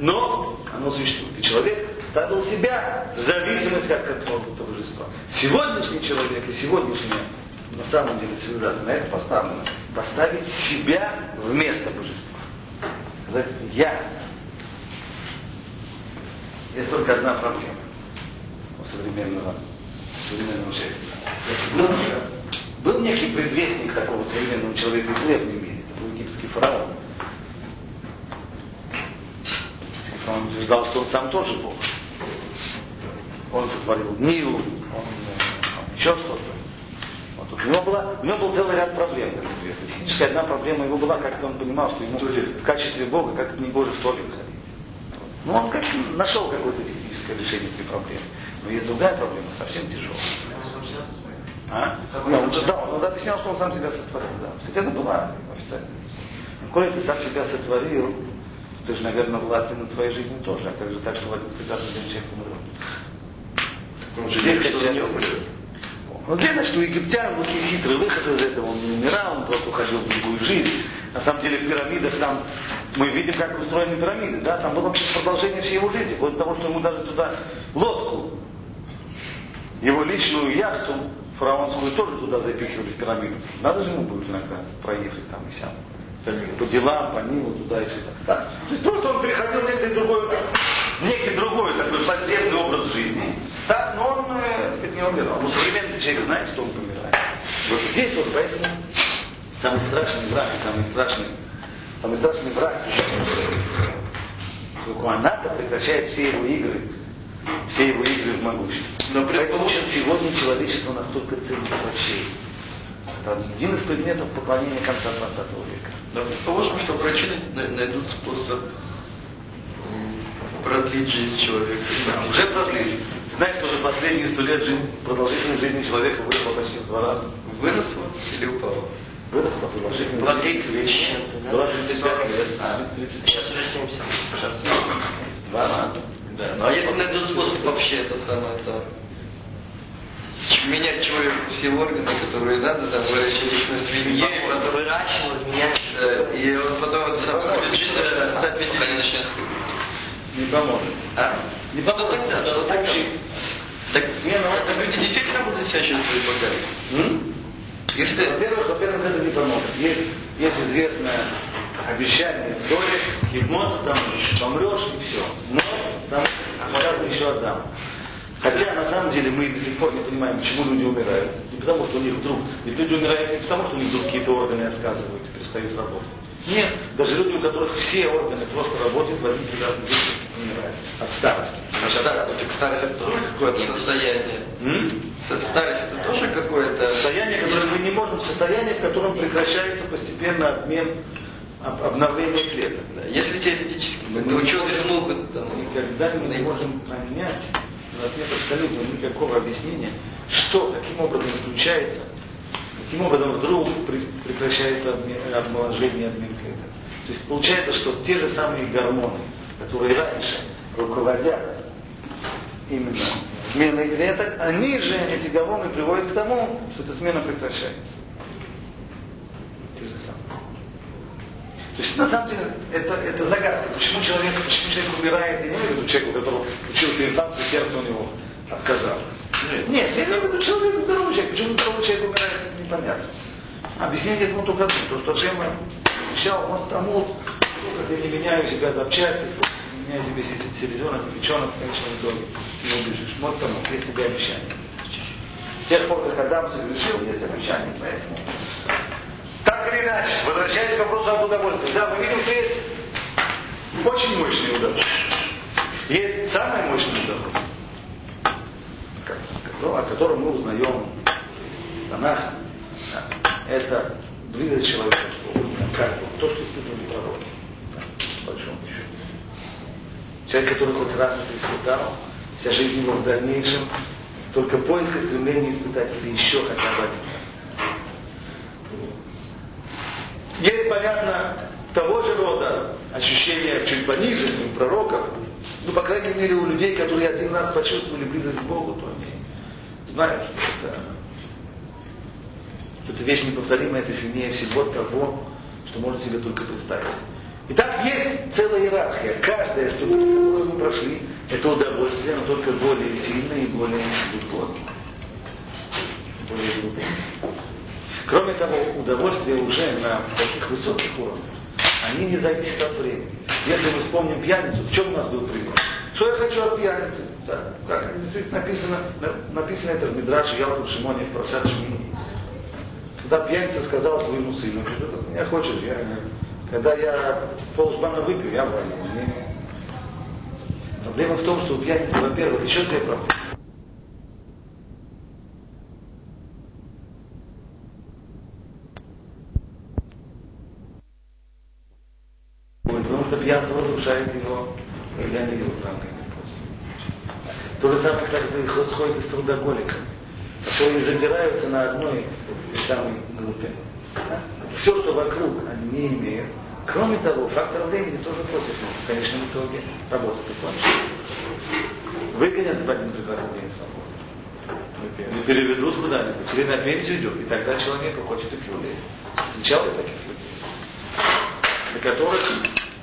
но оно существует. И человек ставил себя в зависимость от какого-то божества. Сегодняшний человек и сегодняшняя на самом деле цивилизация на это поставлена. Поставить себя вместо божества. Сказать, я. Есть только одна проблема у современного, современного человека. Был, некий предвестник такого современного человека в древнем египетский фараон. Он утверждал, что он сам тоже Бог. Он сотворил Нил, он, он еще что-то. Вот. У, него была, у него был целый ряд проблем, как известно. Техническая одна проблема его была, как-то он понимал, что ему в качестве Бога как-то не Божий в туалет ходить. Ну, он как нашел какое-то техническое решение этой проблемы. Но есть другая проблема, совсем тяжелая. А? Да, он, да, он объяснял, что он сам себя сотворил. Да. Хотя это была официально. Коли ты сам себя сотворил, ты же, наверное, властен над своей жизнью тоже. А как же так, что в один прекрасный день человек умрет? Он же здесь как не умрет. Ну, видно, что у египтян был хитрый выход из этого. Он не умирал, он просто уходил в другую жизнь. На самом деле в пирамидах там мы видим, как устроены пирамиды. Да? Там было продолжение всей его жизни. До того, что ему даже туда лодку, его личную яхту фараонскую тоже туда запихивали в пирамиду. Надо же ему будет иногда проехать там и сям по делам, по Нилу, туда и сюда. Да? То есть просто он переходил в некий другой, некий другой такой подземный образ жизни. Да, но он э, не умирал. Но современный человек знает, что он помирает. Вот здесь вот поэтому самый страшный враг, самый страшный, самый страшный враг, она-то прекращает все его игры, все его игры в могуществе. Но Поэтому сегодня человечество настолько ценит врачей. Это один из предметов поклонения конца 20 века. Но предположим, что врачи найдут способ продлить жизнь человека. Да, уже продлили. Знаешь, что уже последние сто лет жизнь, продолжительность жизни человека выросла почти в два раза. Выросла или упала? Выросла продолжительность. Была 30 лет. Была 35 лет. А, Сейчас уже 70. Сейчас Два раза. Да. Ну а если найдут способ вообще это самое то менять человеку все органы, которые надо, там, выращивать на свинье, потом выращивать, менять. Да, и вот потом вот сам будет жить до 150 лет. Не поможет. А? Не Ну поможет. тогда, ну тогда. Так смена, так люди действительно будут себя чувствовать богами. Если Во-первых, во-первых, это не поможет. Есть, есть известное обещание в Торе, хипноз, там помрешь и все. Но там аппарат еще отдам. Хотя на самом деле мы до сих пор не понимаем, почему люди умирают. Не потому, что у них вдруг. Ведь люди умирают не потому, что у них вдруг какие-то органы отказывают и перестают работать. Нет, даже люди, у которых все органы просто работают, в один прекрасный день умирают от старости. а старость, так старость это тоже какое-то состояние. М? Старость это тоже какое-то Состояние, которое мы не можем, состояние, в котором прекращается постепенно обмен, об- обновление клеток. Да, Если теоретически, то ученые смогут там, Никогда мы не можем понять, у нас нет абсолютно никакого объяснения, что, каким образом включается, каким образом вдруг прекращается обмоложение обмен клеток. То есть получается, что те же самые гормоны, которые раньше руководят именно сменой клеток, они же, эти гормоны, приводят к тому, что эта смена прекращается. Те же самые. То есть на самом деле это, это загадка. Почему человек, почему человек умирает, я не имею в виду человек, у которого учился инфаркт, и сердце у него отказало. Нет, я имею в виду человек здоровый человек. Почему здоровый человек умирает, непонятно. Объяснение этому только одно, то, что Джема обещал, он тому, сколько я не меняю себя запчасти, не меняю себе селезенок, печенок в конечном итоге, не убежишь. Вот тому, есть тебе обещание. С тех пор, как Адам совершил, есть обещание, поэтому так или иначе, возвращаясь к вопросу об удовольствии, да, мы видим, что есть очень мощные удовольствия. Есть самое мощное удовольствие, о котором мы узнаем из Танаха. Да. Это близость человека к Богу, как Богу, то, что испытывали пророки. Человек, который хоть раз это испытал, вся жизнь его в дальнейшем, только поиск и стремление испытать это еще хотя бы один раз. Того же рода ощущения чуть пониже, у пророков, ну, по крайней мере, у людей, которые один раз почувствовали близость к Богу, то они знают, что это, что эта вещь неповторимая, это сильнее всего того, что можно себе только представить. Итак, есть целая иерархия. Каждая ступень, которую мы прошли, это удовольствие, но только более сильное и более глубокое. Более глубокое. Кроме того, удовольствие уже на таких высоких уровнях, они не зависят от времени. Если мы вспомним пьяницу, в чем у нас был пример? Что я хочу от пьяницы? Да, как действительно написано, написано это в Мидраше Ялку Шимоне в Прошат Шмини. Когда пьяница сказал своему сыну, что ты меня хочешь, я когда я полжбана выпью, я ваню. Проблема в том, что у пьяницы, во-первых, еще две проблемы. Потому что пьянство разрушает его организм рано или То же самое, кстати, происходит и с трудоголиками, которые забираются на одной и самой группе. Все, что вокруг, они не имеют. Кроме того, фактор времени тоже против них. В конечном итоге работа закончится. Выгонят в один прекрасный день свободу. Переведут куда-нибудь. Или на пенсию идет. И тогда человек хочет их людей. Я таких людей. Для которых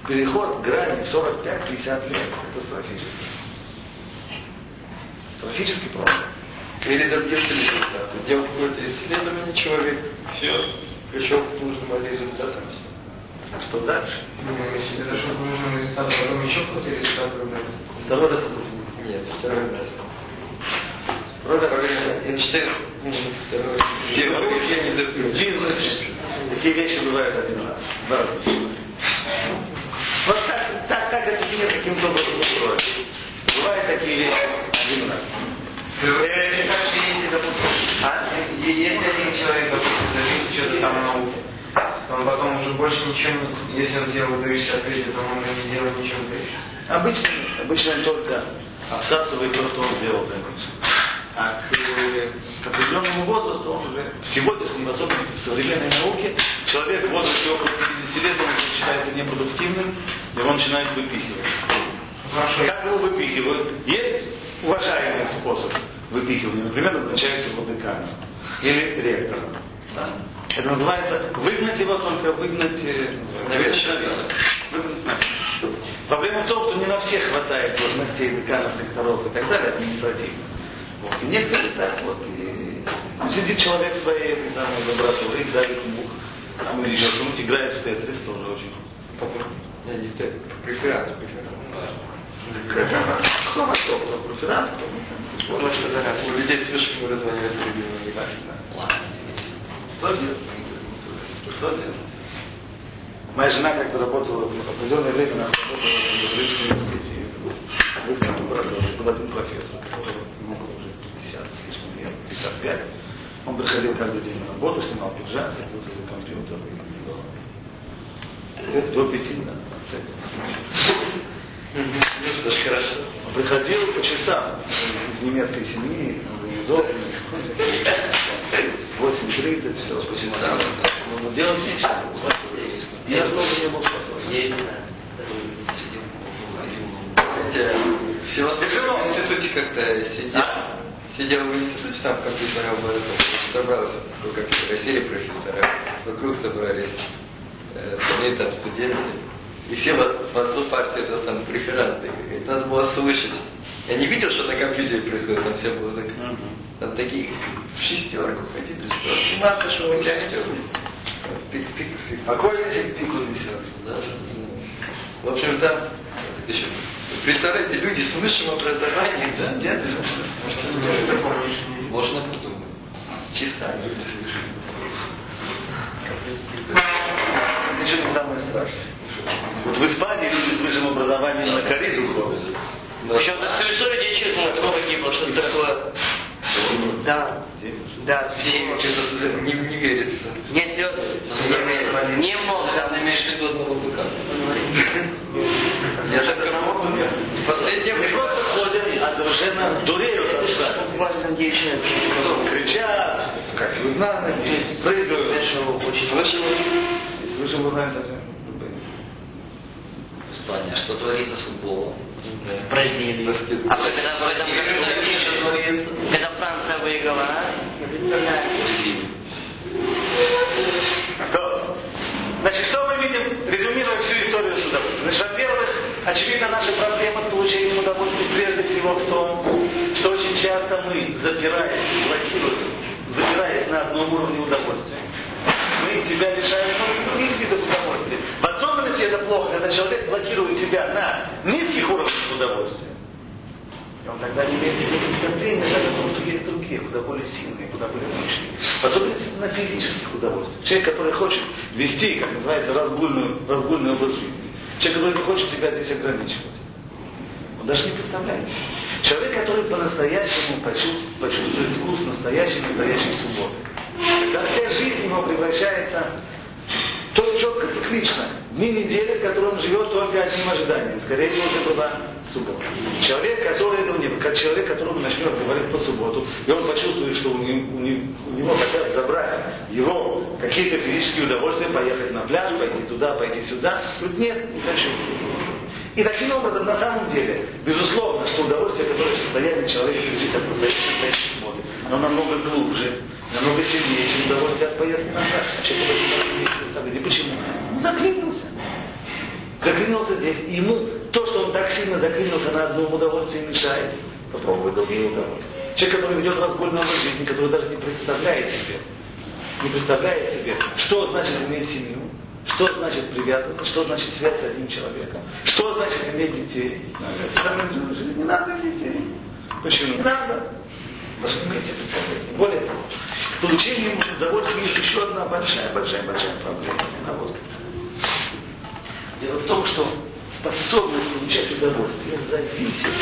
переход грани в 45-50 лет катастрофический. Катастрофический проблем. Или добьешься результата. Делал какое-то исследование человек, все, пришел к нужным результатам. Что дальше? Ну, если это чтобы нужным результатом, потом еще какой-то результат появляется. Второй раз. Нет, второй раз. Второй раз. Эйнштейн. Второй я не В забыл. бизнесе такие вещи бывают один раз. Два раза. Мир каким-то образом устроен. Бывают такие вещи один раз. Э, так что если, допустим, А? если один человек, допустим, добился что-то там в науке, то он потом уже больше ничего не... Если он сделал 60 лет, то он уже не делает ничего дальше. Обычно, обычно он только обсасывает то, что он сделал раньше. А к, э, к определенному возрасту он уже в сегодняшнем, в особенности в современной науке, человек в возрасте около 50 лет, он уже считается непродуктивным, и он начинает выпихивать. Хорошо. Как его выпихивают? Есть уважаемый способ выпихивания. Например, назначают его деканом или ректором. Да? Это называется выгнать его, только выгнать э, Наверх. наверх. Проблема в том, что не на всех хватает должностей деканов, ректоров и так далее, административных. Вот. И некоторые так вот. И сидит человек в своей этой самой лаборатории, давит мух, там или что-нибудь играет в тетрис, тоже очень Не, не в те- преферанс, преферанс. Проферанс, кто Потому что у людей с высшим образованием это любимое Что делать? Что делать? Моя жена как-то работала в определенное время, она работала в Израильском университете, в лаборатории. Был один профессор, 45. Он приходил каждый день на работу, снимал пиджак, садился за компьютер и было до пяти на ну, даже хорошо. Приходил по часам из немецкой семьи, организованный. 8.30, все, по часам. Но делать нечего. Я долго не был способен. Сидел. Все, в институте как-то сидел. А? Сидел в институте, там компьютер работал, собрался такой компьютер, сели профессора, вокруг собрались э, остальные там студенты, и все в, в одну партию это сам преферанты. Говорит, надо было слышать. Я не видел, что на компьютере происходит, там все было закрыто. Там такие в шестерку ходили, что сниматься, что вы участие. Пик, пик, пик. Какой язык пику несет? Да. В общем, там, еще, представляете, люди с высшим образованием, да, нет? Можно подумать. Часами. Это еще не самое страшное. Вот в Испании люди с высшим образованием на кориду ходят. Причем за всю историю здесь человек много погибло, что-то такое. Да. Да. Что-то не, не верится. Нет, серьезно. Немного. Ты имеешь в виду одного быка? Я так кому Последнее Не время. просто ходят, а совершенно дуреют от страсти. Буквально 9 человек. Кричат, как ноги, прыгают. Слышал? И с высшим образованием совсем. плане, а что творится с футболом? В Бразилии. А когда, когда, когда Франция выиграла, я представляю. То, значит, что мы видим, резюмируя всю историю суда? Значит, во-первых, очевидно, наша проблема с получением удовольствия прежде всего в том, что очень часто мы, запираясь, блокируем, запираясь на одном уровне удовольствия, мы себя лишаем многих других видов удовольствия. В особенности это плохо, когда человек блокирует себя на низких уровнях удовольствия. И он тогда не имеет себе представления о том, другие, куда более сильные, куда более мощные. В особенности на физических удовольствиях. Человек, который хочет вести, как называется, разгульную, разгульный образ жизни. Человек, который не хочет себя здесь ограничивать. Он даже не представляет. Человек, который по-настоящему почувствует, почувствует вкус настоящей, настоящей субботы. Когда вся жизнь его превращается то четко, циклично. Дни недели, в которой он живет только одним ожиданием. Скорее всего, это была суббота. Человек, который этого не как человек, которому начнет говорить по субботу, и он почувствует, что у него, у него хотят забрать его какие-то физические удовольствия, поехать на пляж, пойти туда, пойти сюда. Тут нет, не хочу. И таким образом, на самом деле, безусловно, что удовольствие, которое в состоянии человека пережить от настоящей субботы, оно намного глубже, намного сильнее, чем удовольствие от поездки на пляж. Человек не почему? Он заклинился. Заклинился здесь. И ему то, что он так сильно заклинился на одном удовольствии, мешает попробовать другие удовольствия. Человек, который ведет разгульный образ жизни, который даже не представляет себе, не представляет себе, что значит иметь семью, что значит привязанность, что значит связь с одним человеком, что значит иметь детей. Не надо детей. Почему? Не надо. Представления. Более того, с получением удовольствия есть еще одна большая, большая, большая проблема на воздухе. Дело в том, что способность получать удовольствие зависит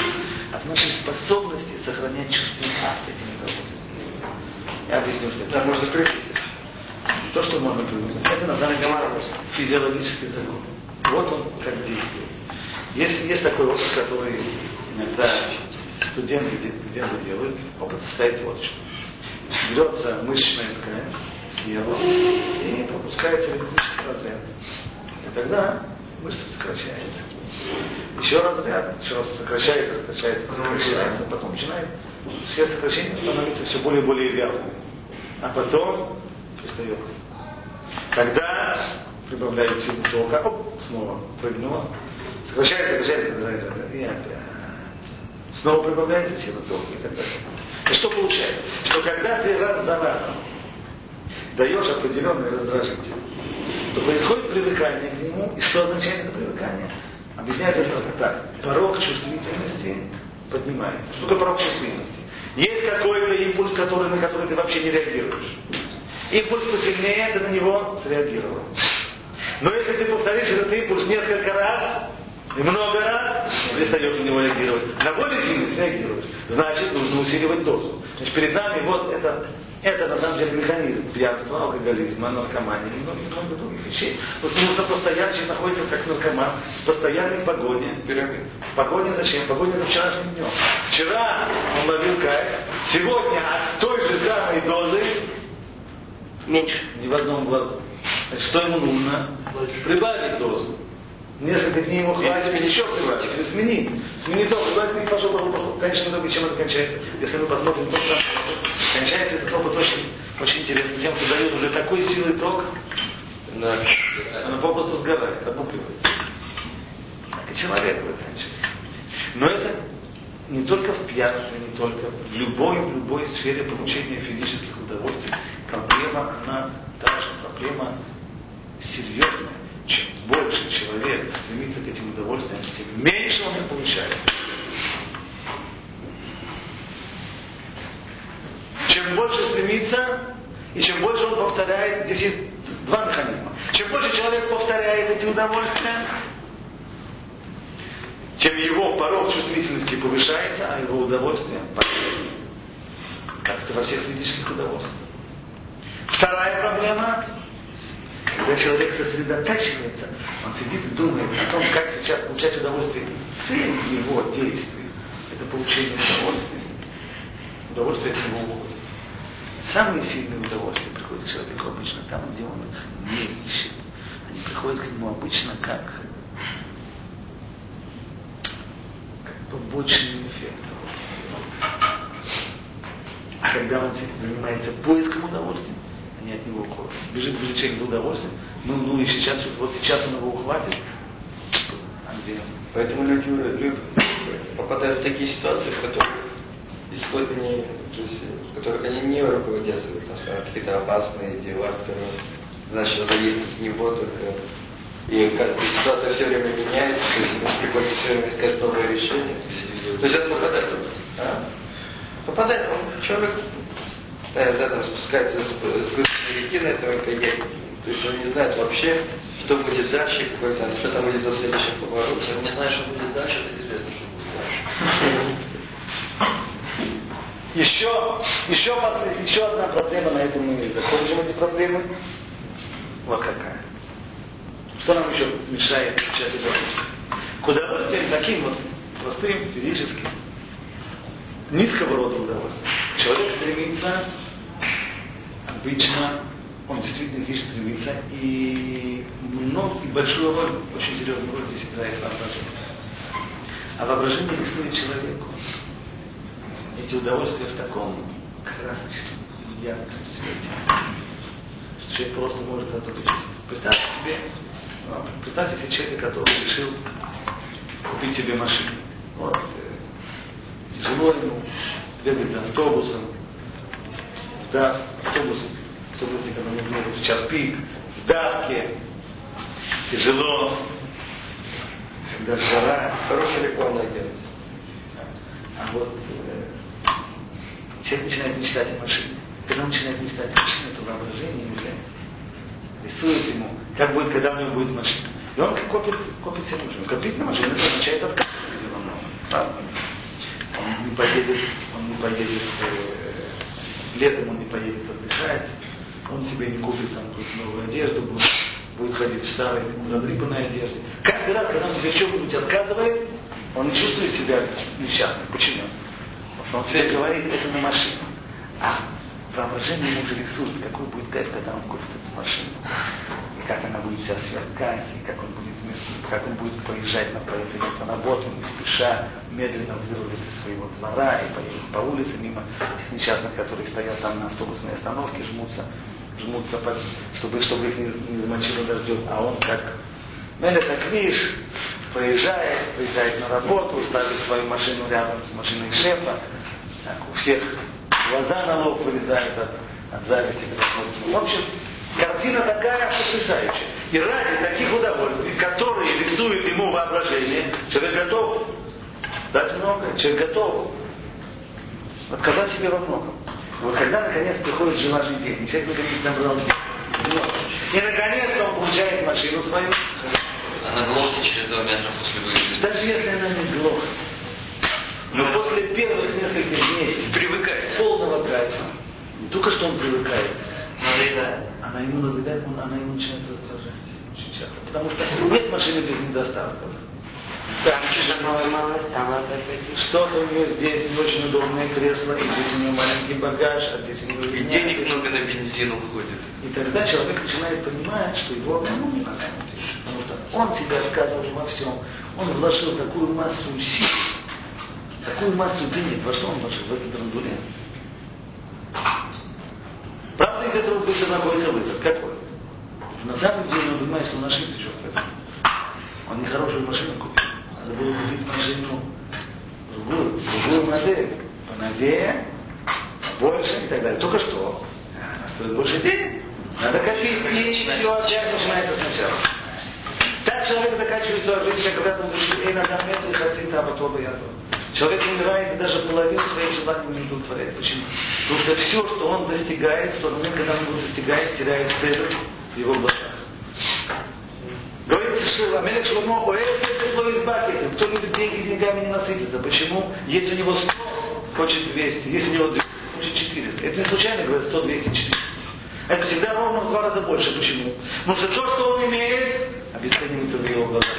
от нашей способности сохранять чувственность этим удовольствием. Я объясню, что это можно прикрыть. То, что можно придумать, это на самом деле физиологический закон. Вот он как действует. Есть, есть такой опыт, который иногда студенты, студенты делают. Опыт состоит вот в чем. Берется мышечная ткань снизу и пропускается электрический разряд. И тогда мышца сокращается. Еще разряд, еще раз сокращается, сокращается, сокращается, потом начинает все сокращения становятся все более и более вялыми. А потом пристает. Когда прибавляют силу тока, оп, снова прыгнула, сокращается, сокращается, сокращается, и опять. Снова прибавляется сила тока и так далее. И что получается? Что когда ты раз за разом даешь определенный раздражитель, то происходит привыкание к нему. И что означает это привыкание? Объясняют это так. Порог чувствительности поднимается. Что такое порог чувствительности? Есть какой-то импульс, который, на который ты вообще не реагируешь. Импульс посильнее, ты на него среагировал. Но если ты повторишь этот импульс несколько раз, и много раз перестаешь на него реагировать. На более сильный среагируешь. Значит, нужно усиливать дозу. Значит, перед нами вот это это на самом деле механизм пьянства, алкоголизма, наркомании и многих, многих других вещей. Вот нужно постоянно, человек находится как наркоман, в постоянной погоне. Погоне зачем? Погоне за вчерашним днем. Вчера он ловил кайф, сегодня от той же самой дозы меньше, ни в одном глазу. Значит, что ему нужно? Прибавить дозу. Несколько дней ему хватит, или еще прибавить, или сменить. Смени ток, прибавить, пошел, пошел, пошел. Конечно, много чем это кончается. Если мы посмотрим тот самый кончается этот опыт очень, очень интересно тем, что дает уже такой силы ток, да. она попросту сгорает, обугливается. Так и человек заканчивается. Но это не только в пьянстве, не только в любой, в любой сфере получения физических удовольствий. Проблема, она также проблема серьезная. Чем больше человек стремится к этим удовольствиям, тем меньше он их получает. Чем больше стремится, и чем больше он повторяет, здесь есть два механизма. Чем больше человек повторяет эти удовольствия, тем его порог чувствительности повышается, а его удовольствие падает. Как это во всех физических удовольствиях. Вторая проблема, когда человек сосредотачивается, он сидит и думает о том, как сейчас получать удовольствие. Цель его действий – это получение удовольствия. Удовольствие от него уходит. Самые сильные удовольствия приходят к человеку обычно там, где он их не ищет. Они приходят к нему обычно как побочный эффект. А когда он занимается поиском удовольствия, они от него уходят. Бежит, человек за удовольствием, ну, ну и сейчас, вот сейчас он его ухватит? Поэтому люди, люди попадают в такие ситуации, в которых исход не, то есть, в которых они не руководятся, там, какие-то опасные дела, которые, значит, зависят от него только. И как ситуация все время меняется, то есть ему приходится все время искать новое решение. То есть он попадает. А? Попадает, он человек э, за там спускается с, с реки на этом коньяк. То есть он не знает вообще, что будет дальше, какой там, что там будет за следующим поворотом. Если он не знает, что будет дальше, это известно, что будет дальше. Еще, еще, еще одна проблема на этом мы закончим эти проблемы. Вот какая. Что нам еще мешает изучать удовольствие? Куда удовольствием таким вот простым, физическим, низкого рода удовольствия. Человек стремится обычно, он действительно ищет стремится, и много, и большую роль, очень серьезную роль здесь играет воображение. А воображение рисует человеку эти удовольствия в таком красочном, ярком свете, что человек просто может отупить. Представьте себе, ну, представьте себе человека, который решил купить себе машину. Вот, э, тяжело ему бегать за автобусом, да, автобус, если когда нужно ехать в час пик, в давке, тяжело, когда жара. Хороший рекламный агент. А вот э, человек начинает мечтать о машине. Когда он начинает мечтать о машине, то воображение уже рисует ему, как будет, когда у него будет машина. И он копит, копит себе машину. Копить на машину, это означает отказываться себе во многом. Правда? Он не поедет, он не поедет, э, летом он не поедет отдыхать, он себе не купит там какую-то новую одежду, будет, будет ходить в старой, разрыпанной одежде. Каждый раз, когда он себе что-нибудь отказывает, он не чувствует себя несчастным. Почему? Потому что он себе говорит, это не машина. А воображение ему уже рисует, какой будет кайф, когда он купит эту машину. Как она будет вся сверкать, и как он будет как он будет поезжать на поехать на работу, не спеша, медленно вырвать из своего двора и поедет по улице мимо этих несчастных, которые стоят там на автобусной остановке, жмутся, жмутся, под, чтобы, чтобы их не, не замочило дождем. А он как Мелет Аквиш поезжает, приезжает на работу, ставит свою машину рядом с машиной шефа, так, у всех глаза на лоб вылезают от, от зависти. В общем, картина такая потрясающая. И ради таких удовольствий, которые рисует ему воображение, человек готов дать много, человек готов отказать себе во многом. Вот когда наконец приходит желанный день, человек наконец набрал и наконец-то он получает машину свою. Она глохнет через два метра после выезда. Даже если она не глохнет. Но после первых нескольких дней Привыкает. полного кайфа, не только что он привыкает, Надоедает. Она ему надоедает, он- она ему начинает раздражать очень часто. Потому что нет машины без недостатков. Там что-то у нее здесь не очень удобное кресло, и здесь у нее маленький багаж, а здесь у нее... И денег много на бензин уходит. И тогда человек начинает понимать, что его на самом деле. Потому что он себя отказывал во всем. Он вложил такую массу усилий, такую массу денег. Во что он вложил? В этот рандулет. Правда, из этого быстро находится выход. Какой? На самом деле он понимает, что он ошибся черт возьми. Он не хорошую машину купил. Надо было купить машину другую, другую модель. Поновее, побольше и так далее. Только что она стоит больше денег. Надо копить. И все опять начинается сначала. Так человек заканчивает свою жизнь, когда он говорит, эй, надо и хотит, а потом я то. Человек умирает и даже половину своих желаний не удовлетворяет. Почему? Потому что все, что он достигает, в тот момент, когда он его достигает, теряет ценность в его глазах. Говорится, что Амелек Шломо Оэль Слово избавится. Кто любит деньги, деньгами не насытится. Почему? Если у него 100, хочет 200. Если у него 200, хочет 400. Это не случайно говорят 100, 200, 400. Это всегда ровно в два раза больше. Почему? Потому что то, что он имеет, обесценивается в его глазах.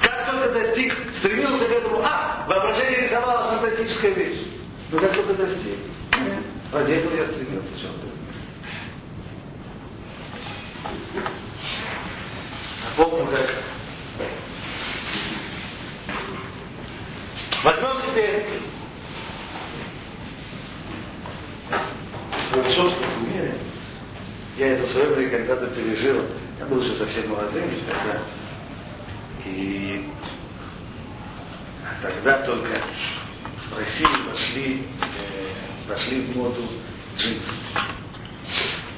Как только достиг, стремился к этому, а, воображение рисовало фантастическая вещь. Но как только достиг, нет, ради этого я стремился. возьми. А помню, как теперь? В философском мире я это в свое время когда-то пережил. Я был уже совсем молодым тогда. И тогда только в России вошли, э, вошли в моду джинсы.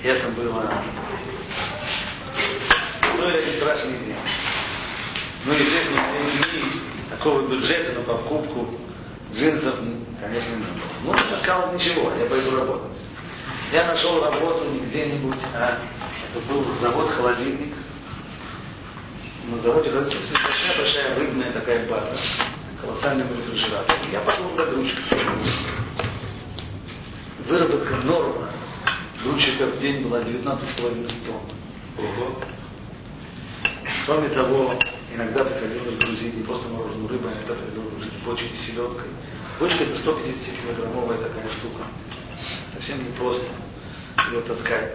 Это было ну, это страшный день. Ну, естественно, у моей такого бюджета на покупку джинсов, конечно, не было. Ну, я сказал, ничего, я пойду работать. Я нашел работу не где-нибудь, а это был завод-холодильник. На заводе холодильник большая-большая рыбная такая база колоссальным рефрижератором. Я пошел на грузчик. Выработка норма грузчика в день была 19,5 тонн. Ого. Кроме того, иногда приходилось грузить не просто мороженую рыбу, а иногда приходилось грузить бочки с селедкой. Бочка это 150-килограммовая такая штука. Совсем не просто ее таскать.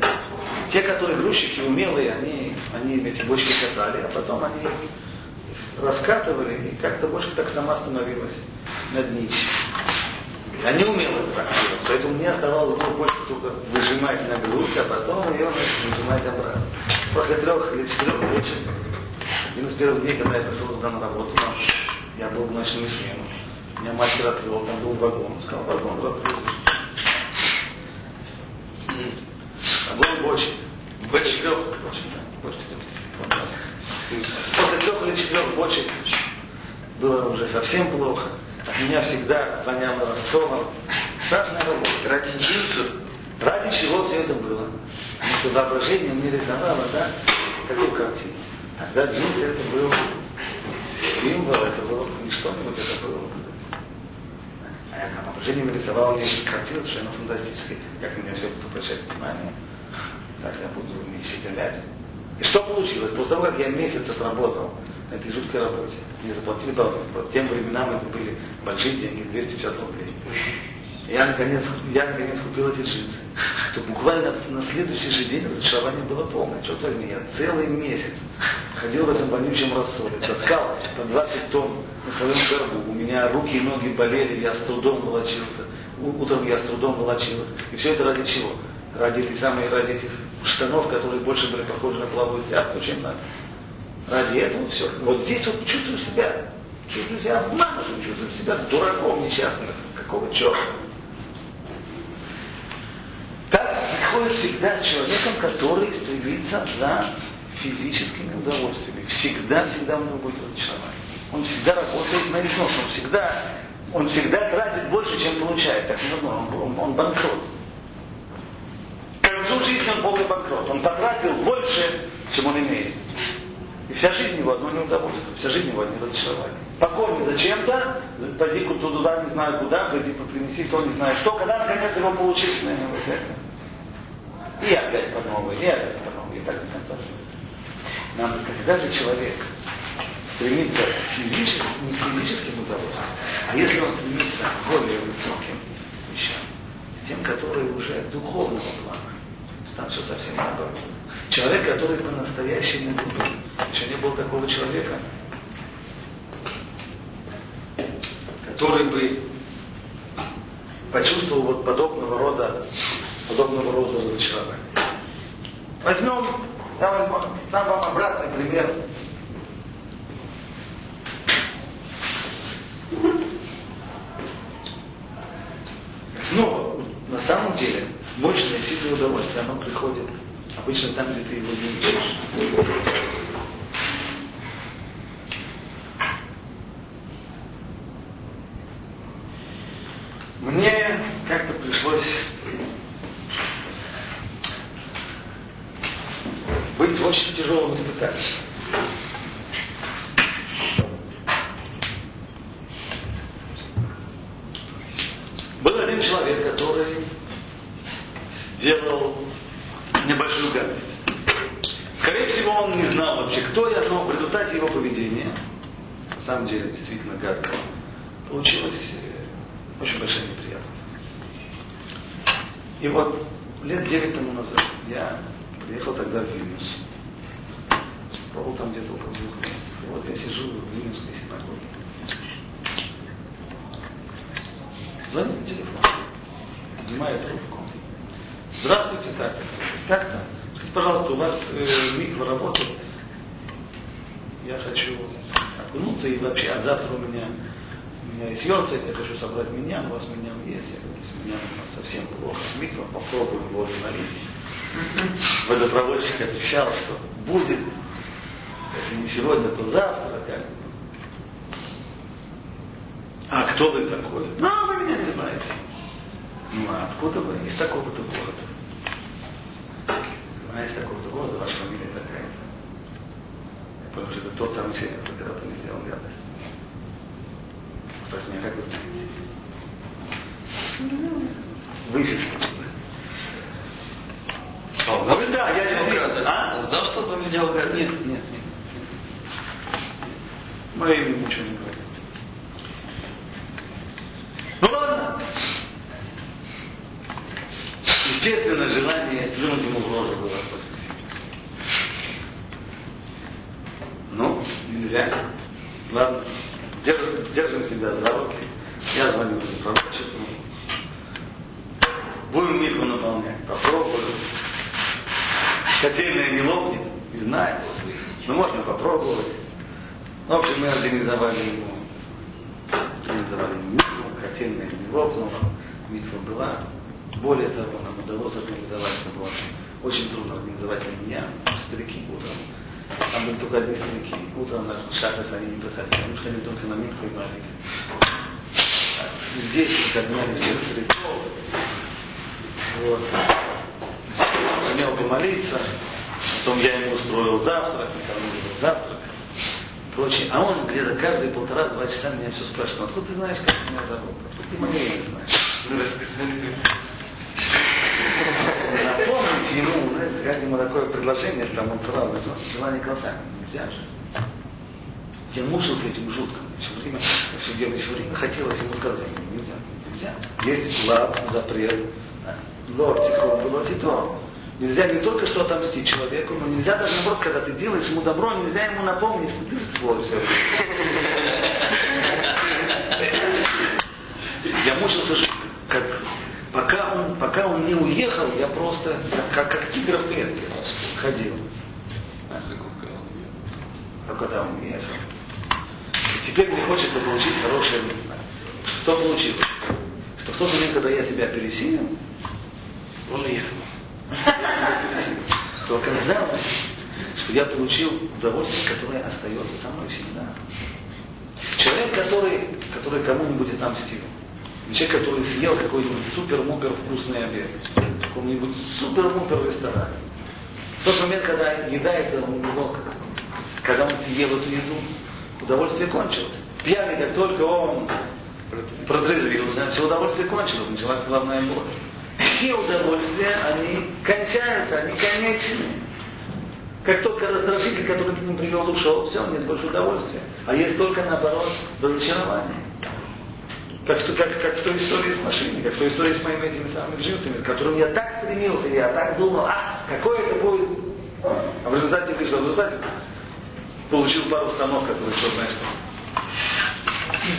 Те, которые грузчики умелые, они, они эти бочки катали, а потом они раскатывали, и как-то бочка так сама становилась на днище. Они умело это так делать, поэтому мне оставалось было больше только выжимать на грудь, а потом ее выжимать обратно. После трех или четырех вечера, один из первых дней, когда я пришел туда на работу, я был в ночную смену. Меня мастер отвел, там был вагон. Он сказал, вагон, вагон. Вагон бочек. Бочек трех, бочек, да, После трех или четырех бочек было уже совсем плохо. От меня всегда воняло рассолом. Страшная работа. Ради джинсов? Ради чего все это было? Потому что воображение мне рисовало, да, какую картину. Тогда джинсы это был символ, это было не что-нибудь, это было, а воображение рисовал мне картину совершенно фантастической, как меня все будет обращать внимание, как я буду не щеголять. И что получилось? После того, как я месяц отработал на этой жуткой работе, мне заплатили по, по тем временам это были большие деньги, 250 рублей. Я наконец, я наконец купил эти джинсы. То буквально на следующий же день разочарование было полное. Что то я целый месяц ходил в этом вонючем рассоле, таскал по 20 тонн на своем горбу. У меня руки и ноги болели, я с трудом волочился. Утром я с трудом волочил И все это ради чего? Ради этой самой, ради этих штанов, которые больше были похожи на плавую тряпку, чем на... Ради этого все. Вот здесь вот чувствую себя, чувствую себя обманутым, чувствую себя дураком несчастным. Какого черта? Так приходит всегда с человеком, который стремится за физическими удовольствиями. Всегда, всегда у него будет разочарование. Он всегда работает на износ, он всегда, он всегда тратит больше, чем получает. Так он, он, он банкрот концу жизни он полный банкрот. Он потратил больше, чем он имеет. И вся жизнь его одно неудовольствие, вся жизнь его одно разочарование. Покорни зачем-то, пойди туда, не знаю куда, пойди принеси то, не знаю что, когда наконец его получить, на него И опять по новой, и опять по новой, и так до конца жизни. Нам, когда же человек стремится к физическим, не физическим удовольствиям, а если он стремится к более высоким вещам, тем, которые уже духовного плана, там все совсем наоборот. Человек, который по-настоящему любит. Еще не было такого человека, который бы почувствовал вот подобного рода, подобного рода разочарование. Возьмем, дам вам, дам вам обратный пример. Снова, на самом деле, мощное, сильное удовольствие, оно приходит обычно там, где ты его не. Мне как-то пришлось быть в очень тяжелом испытании. Был один человек, который сделал небольшую гадость. Скорее всего, он не знал вообще, кто я, но в результате его поведения, на самом деле, действительно гадко, получилась э, очень большая неприятность. И вот лет девять тому назад я приехал тогда в Вильнюс. Пробовал там где-то около двух месяцев. И вот я сижу в Вильнюсской синагоге. Звонит на телефон. Поднимает трубку. Здравствуйте, так. Как-то. Скажите, пожалуйста, у вас э, микро работает. Я хочу окунуться и вообще, а завтра у меня у меня есть йорцит, я хочу собрать меня, у вас меня есть, я говорю, с меня совсем плохо с микро, попробуем его налить. Водопроводчик отвечал, что будет, если не сегодня, то завтра, как А кто вы такой? Ну, вы меня не знаете. Ну, а откуда вы? Из такого-то города. А из такого-то города ваша фамилия такая-то. Потому что это тот самый человек, который мне сделал гадость. Спрашиваю меня, как вы знаете? Высечка. А, Ну да, я гадость. А? За что вам сделал? Нет, нет, нет. Мое имя ничего не говорит. Ну ладно. Естественно, желание плюнуть ему в рожу было. Ну, нельзя. Ладно, держим, держим себя за руки. Я звоню пророчеству. Будем мирку наполнять. Попробую. Котельная не лопнет, не знаю. Но можно попробовать. В общем, мы организовали ему, организовали митву, котельная не лопнула, митва была. Более того, нам удалось организовать, это было очень трудно организовать меня, старики утром. Одни старики. Утром на шахтах они не приходили. Они ходили только на митву и молились. Здесь всех стариков. Вот. Сумел помолиться. Потом я ему устроил завтрак, никому не завтрак. Прочее. А он где-то каждые полтора-два часа меня все спрашивает, откуда ты знаешь, как меня зовут? Откуда ты мое имя знаешь? Напомните ему, знаете, сказать ему такое предложение, там он сразу, желание колоссальное, нельзя же. Я мучился этим жутко. Все время, все время, все время хотелось ему сказать, нельзя, нельзя. Есть лав, запрет, лортико, лортито. Нельзя не только что отомстить человеку, но нельзя даже наоборот, когда ты делаешь ему добро, нельзя ему напомнить, что ты свой все [LAUGHS] Я мучился, как, пока, он, пока он не уехал, я просто как, как тигр в клетке ходил. А когда он уехал. И теперь мне хочется получить хорошее Что получилось? Что в тот момент, когда я себя пересилил, он уехал. То оказалось, что я получил удовольствие, которое остается со мной всегда. Человек, который, который кому-нибудь отомстил. Человек, который съел какой-нибудь супер-мупер вкусный обед. В каком-нибудь супер-мупер ресторане. В тот момент, когда еда это у него, когда он съел эту еду, удовольствие кончилось. Пьяный, как только он протрезвился, все удовольствие кончилось, началась главная боль. Все удовольствия, они кончаются, они конечны. Как только раздражитель, который к ним привел, ушел, все, нет больше удовольствия. А есть только, наоборот, разочарование. Как, как, как в той истории с машиной, как в той истории с моими этими самыми джинсами, с которыми я так стремился, я так думал, а, какой это будет. А в результате вышло, в результате получил пару станов, которые что знаешь.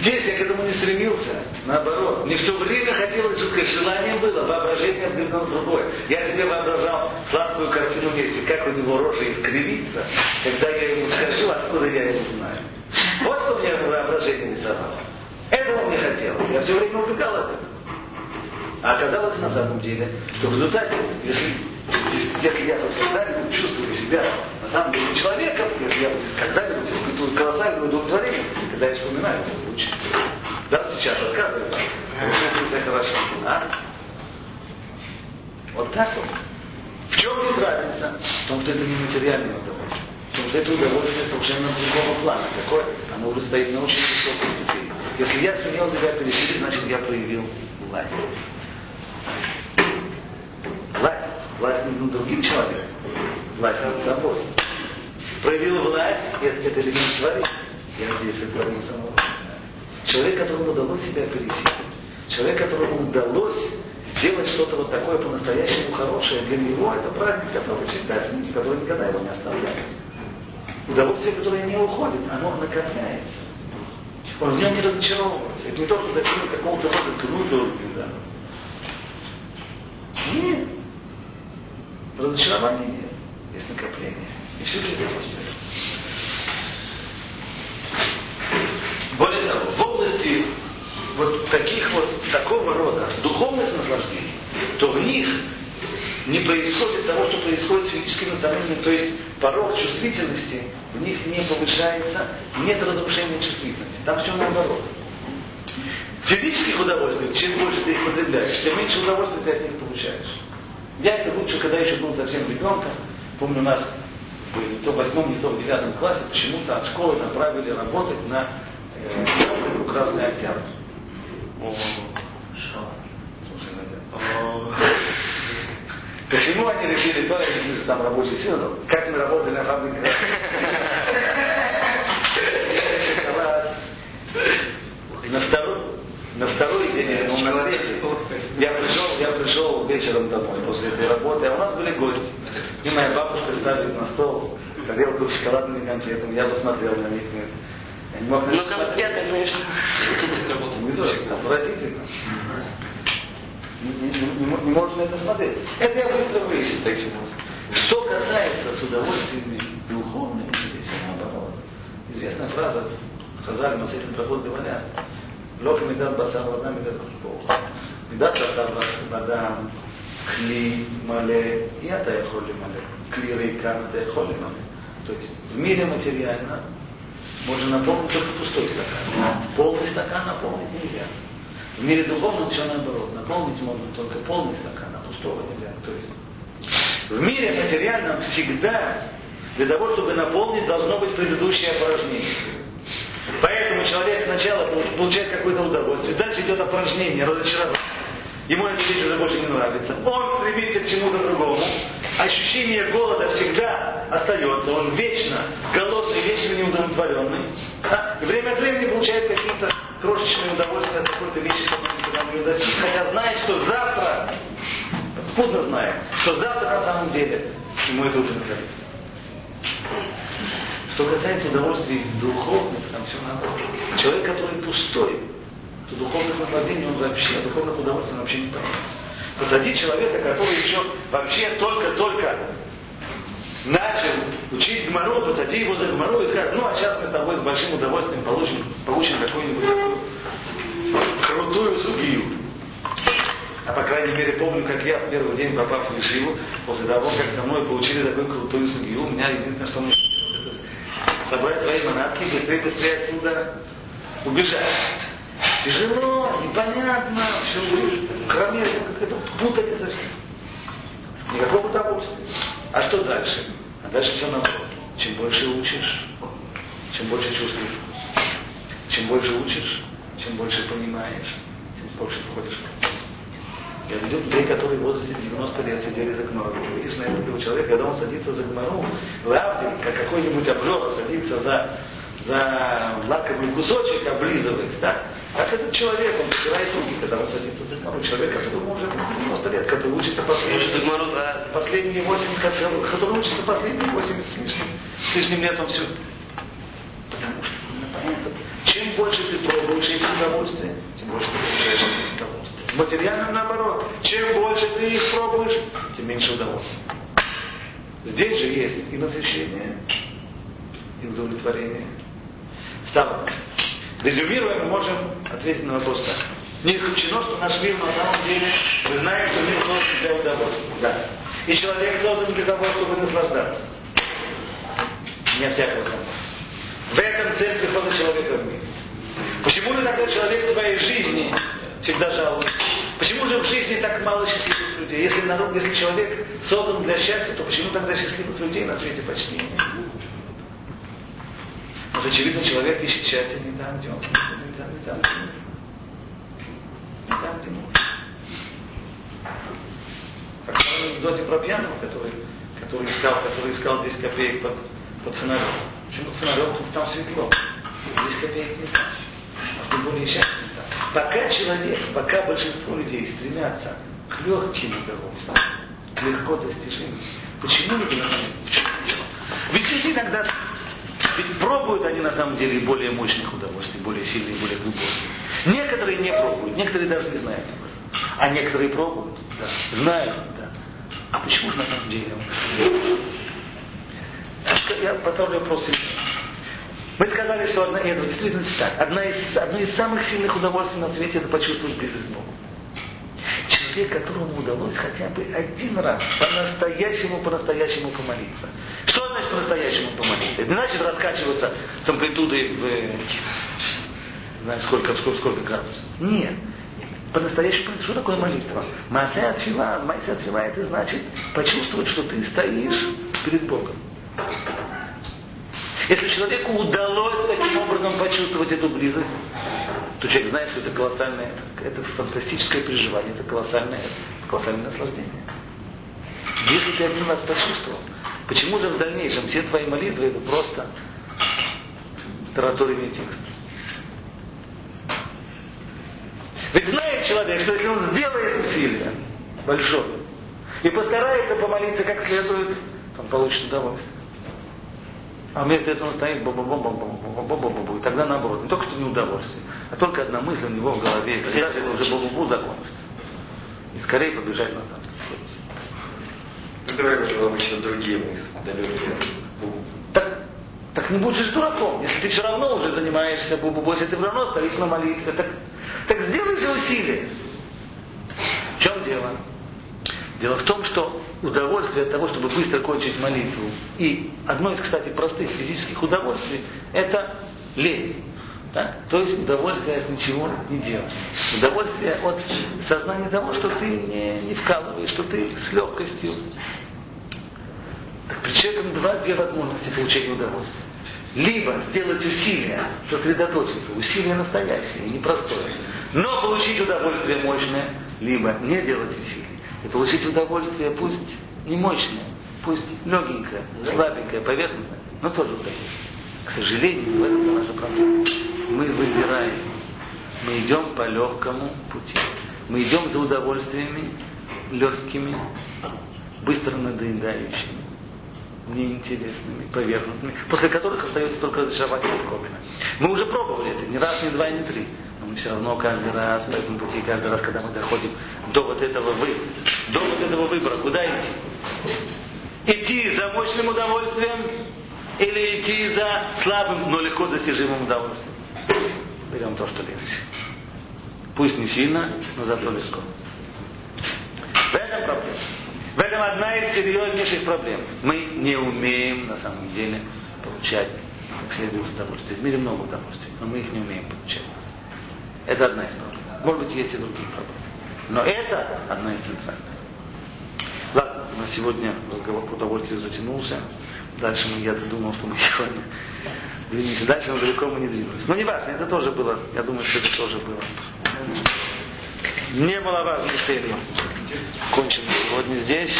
Здесь я к этому не стремился, наоборот. Мне все время хотелось жуткое желание было, воображение вдвинуло другое. Я себе воображал сладкую картину вместе, как у него рожа искривится, когда я ему скажу, откуда я его знаю. Вот что мне воображение рисовало. Этого мне хотелось. Я все время убегал от этого. А оказалось на самом деле, что в результате, если, если я когда-нибудь чувствую себя на самом деле человеком, если я когда-нибудь испытываю колоссальное удовлетворение, когда я вспоминаю этот случай. Да, сейчас рассказываю, потому все хорошо. А? Вот так вот. В чем здесь разница? В том, что это не материальное удовольствие. В том, что это удовольствие совершенно другого плана. Какое? Оно уже стоит на очень высокой ступени. Если я сумел себя пересилить, значит я проявил власть. Власть. Власть над другим человеком. Власть над собой. Проявил власть, это, это элемент творения. Я надеюсь, это творение самого. Человек, которому удалось себя пересилить. Человек, которому удалось сделать что-то вот такое по-настоящему хорошее, для него это праздник, который всегда с который никогда его не оставляет. Удовольствие, которое не уходит, оно накопляется. Он в нем не разочаровывается. Это не то, что достиг какого-то рода круто уровня, да. Нет. Разочарования нет. Есть накопление. И все жизнь остается. Более того, в области вот таких вот, такого рода духовных наслаждений, то в них не происходит того, что происходит с физическим наставлением, то есть порог чувствительности в них не повышается, нет разрушения чувствительности. Там все наоборот. Физических удовольствий, чем больше ты их потребляешь, тем меньше удовольствия ты от них получаешь. Я это лучше, когда еще был совсем ребенком. Помню, нас не то в восьмом, не то в девятом классе почему-то от школы направили работать на э, Красный Октябрь. Почему они решили то, они там рабочий силы, как мы работали на фабрике? [LAUGHS] На второй, на второй день, ну, на третий, я пришел, я пришел вечером домой после этой работы, а у нас были гости. И моя бабушка ставит на стол тарелку с шоколадными конфетами. Я посмотрел на них. Я не мог на Ну, конфеты, конечно. Отвратительно Не, не, не, не можно это смотреть. Это я быстро выяснил. Что касается с удовольствиями духовными, здесь наоборот. Известная фраза, Хазаль Масехин Проход говорят, לא כמידת בשר ודם מידת כפור. מידת בשר ודם, כלי מלא, и это יכול למלא. כלי рейкан это יכול למלא. То есть в мире материально можно наполнить только пустой стакан. Полный стакан наполнить нельзя. В мире духовном все наоборот. Наполнить можно только полный стакан, а пустого нельзя. То есть в мире материальном всегда для того, чтобы наполнить, должно быть предыдущее опорожнение. Поэтому человек сначала получает какое-то удовольствие, дальше идет опорожнение, разочарование. Ему эта вещь уже больше не нравится. Он стремится к чему-то другому. Ощущение голода всегда остается. Он вечно голодный, вечно неудовлетворенный. А? И время от времени получает какие-то крошечные удовольствия от какой-то вещи, которую никогда не достиг. Хотя знает, что завтра, скудно знает, что завтра на самом деле ему это уже нравится. Что касается удовольствий духовных, там все наоборот. Человек, который пустой, то духовных наслаждений он вообще, духовных удовольствий он вообще не понимает. Посади человека, который еще вообще только-только начал учить Гмару, посади его за Гмару и скажет, ну а сейчас мы с тобой с большим удовольствием получим, получим какую-нибудь крутую сугию. А по крайней мере помню, как я в первый день попав в Ешиву, после того, как со мной получили такую крутую сугию, у меня единственное, что мне собрать свои манатки, быстрее-быстрее отсюда убежать. Тяжело, непонятно, все кроме это путаница. Никакого удовольствия. А что дальше? А дальше все наоборот. Чем больше учишь, чем больше чувствуешь Чем больше учишь, чем больше понимаешь, тем больше входишь в я видел людей, которые в возрасте 90 лет сидели за гмару. Видишь, на этого человека, когда он садится за гмару, лавдин, как какой-нибудь обжор садится за, за лакомый кусочек, облизывает, да? Как этот человек, он потирает руки, когда он садится за гмару. Человек, которому уже 90 лет, который учится последние, последние 8, который, который учится последние 80 с лишним, с лишним лет, он все. Потому что, ну, понятно, чем больше ты пробуешь эти удовольствия, тем больше ты получаешь удовольствие. В материальном наоборот. Чем больше ты их пробуешь, тем меньше удовольствия. Здесь же есть и насыщение, и удовлетворение. Стало. Резюмируя, мы можем ответить на вопрос так. Не исключено, что наш мир на самом деле, мы знаем, что мир создан для удовольствия. Да. И человек создан для того, чтобы наслаждаться. Не всякого сомнения. В этом цель прихода человека в мир. Почему же тогда человек в своей жизни всегда жалуется? Почему же в жизни так мало счастливых людей? Если, народ, если человек создан для счастья, то почему тогда счастливых людей на свете почти нет? Может, очевидно, человек ищет счастье не там, где он не там, не там. Не там, где. Как в анекдоте про пьяного, который, который, искал, который искал 10 копеек под, под фонарем. Почему под фонарем? Там светло. 10 копеек не там. А тем более счастье не там. Пока человек, пока большинство людей стремятся к легким удовольствиям, к легко достижению, почему не понимаем, в чем дело? Ведь люди иногда Ведь пробуют они на самом деле более мощных удовольствий, более сильные, более глубокие. Некоторые не пробуют, некоторые даже не знают. А некоторые пробуют, да, знают, да. А почему же на самом деле? Я поставлю вопрос. Мы сказали, что одна, это действительно так. Одна из, одно из самых сильных удовольствий на свете это почувствовать близость к. Человек, которому удалось хотя бы один раз по-настоящему, по-настоящему помолиться. Что значит по-настоящему помолиться? Это не значит раскачиваться с амплитудой в, э, знаешь, сколько, сколько, сколько градусов. Нет. По-настоящему, что такое молитва? Масая отфила, масая отфила, это значит почувствовать, что ты стоишь перед Богом. Если человеку удалось таким образом почувствовать эту близость, то человек знает, что это колоссальное, это, это фантастическое переживание, это колоссальное, это колоссальное наслаждение. Если ты один раз почувствовал, почему же в дальнейшем все твои молитвы это просто тараторный текст? Ведь знает человек, что если он сделает усилие большое и постарается помолиться как следует, он получит удовольствие. А вместо этого он стоит бу бу бу бу бу бу бу бу И тогда наоборот, не только что не удовольствие, а только одна мысль у него в голове, и когда это уже бу бу бу закончится. И скорее побежать назад. Ну, говорю, обычно другие мысли, далекие. Так, так не будешь дураком. Если ты все равно уже занимаешься бу-бу-бу, если ты все равно стоишь на молитве, так, так сделай же усилие. В чем дело? Дело в том, что удовольствие от того, чтобы быстро кончить молитву, и одно из, кстати, простых физических удовольствий, это лень. Да? То есть удовольствие от ничего не делать. Удовольствие от сознания того, что ты не, не вкалываешь, что ты с легкостью. Так при человеке два, две возможности получения удовольствия. Либо сделать усилия, сосредоточиться, усилие настоящее, непростое, но получить удовольствие мощное, либо не делать усилий и получить удовольствие, пусть не мощное, пусть легенькое, слабенькое, поверхностное, но тоже удовольствие. К сожалению, в этом наша проблема. Мы выбираем, мы идем по легкому пути. Мы идем за удовольствиями легкими, быстро надоедающими, неинтересными, поверхностными, после которых остается только разочаровать скобина. Мы уже пробовали это не раз, не два, не три. Все равно каждый раз по этому пути, каждый раз, когда мы доходим до вот этого выбора, до вот этого выбора, куда идти? Идти за мощным удовольствием или идти за слабым, но легко достижимым удовольствием? Берем то, что легче. Пусть не сильно, но зато легко. В этом проблема. В этом одна из серьезнейших проблем. Мы не умеем на самом деле получать как следует удовольствие. В мире много удовольствий, но мы их не умеем получать. Это одна из проблем. Может быть, есть и другие проблемы. Но это одна из центральных. Ладно, на сегодня разговор по удовольствию затянулся. Дальше я-то думал, что мы сегодня двинемся дальше, но далеко мы не двинулись. Но не важно, это тоже было, я думаю, что это тоже было. Не было важной целью. Кончим сегодня здесь.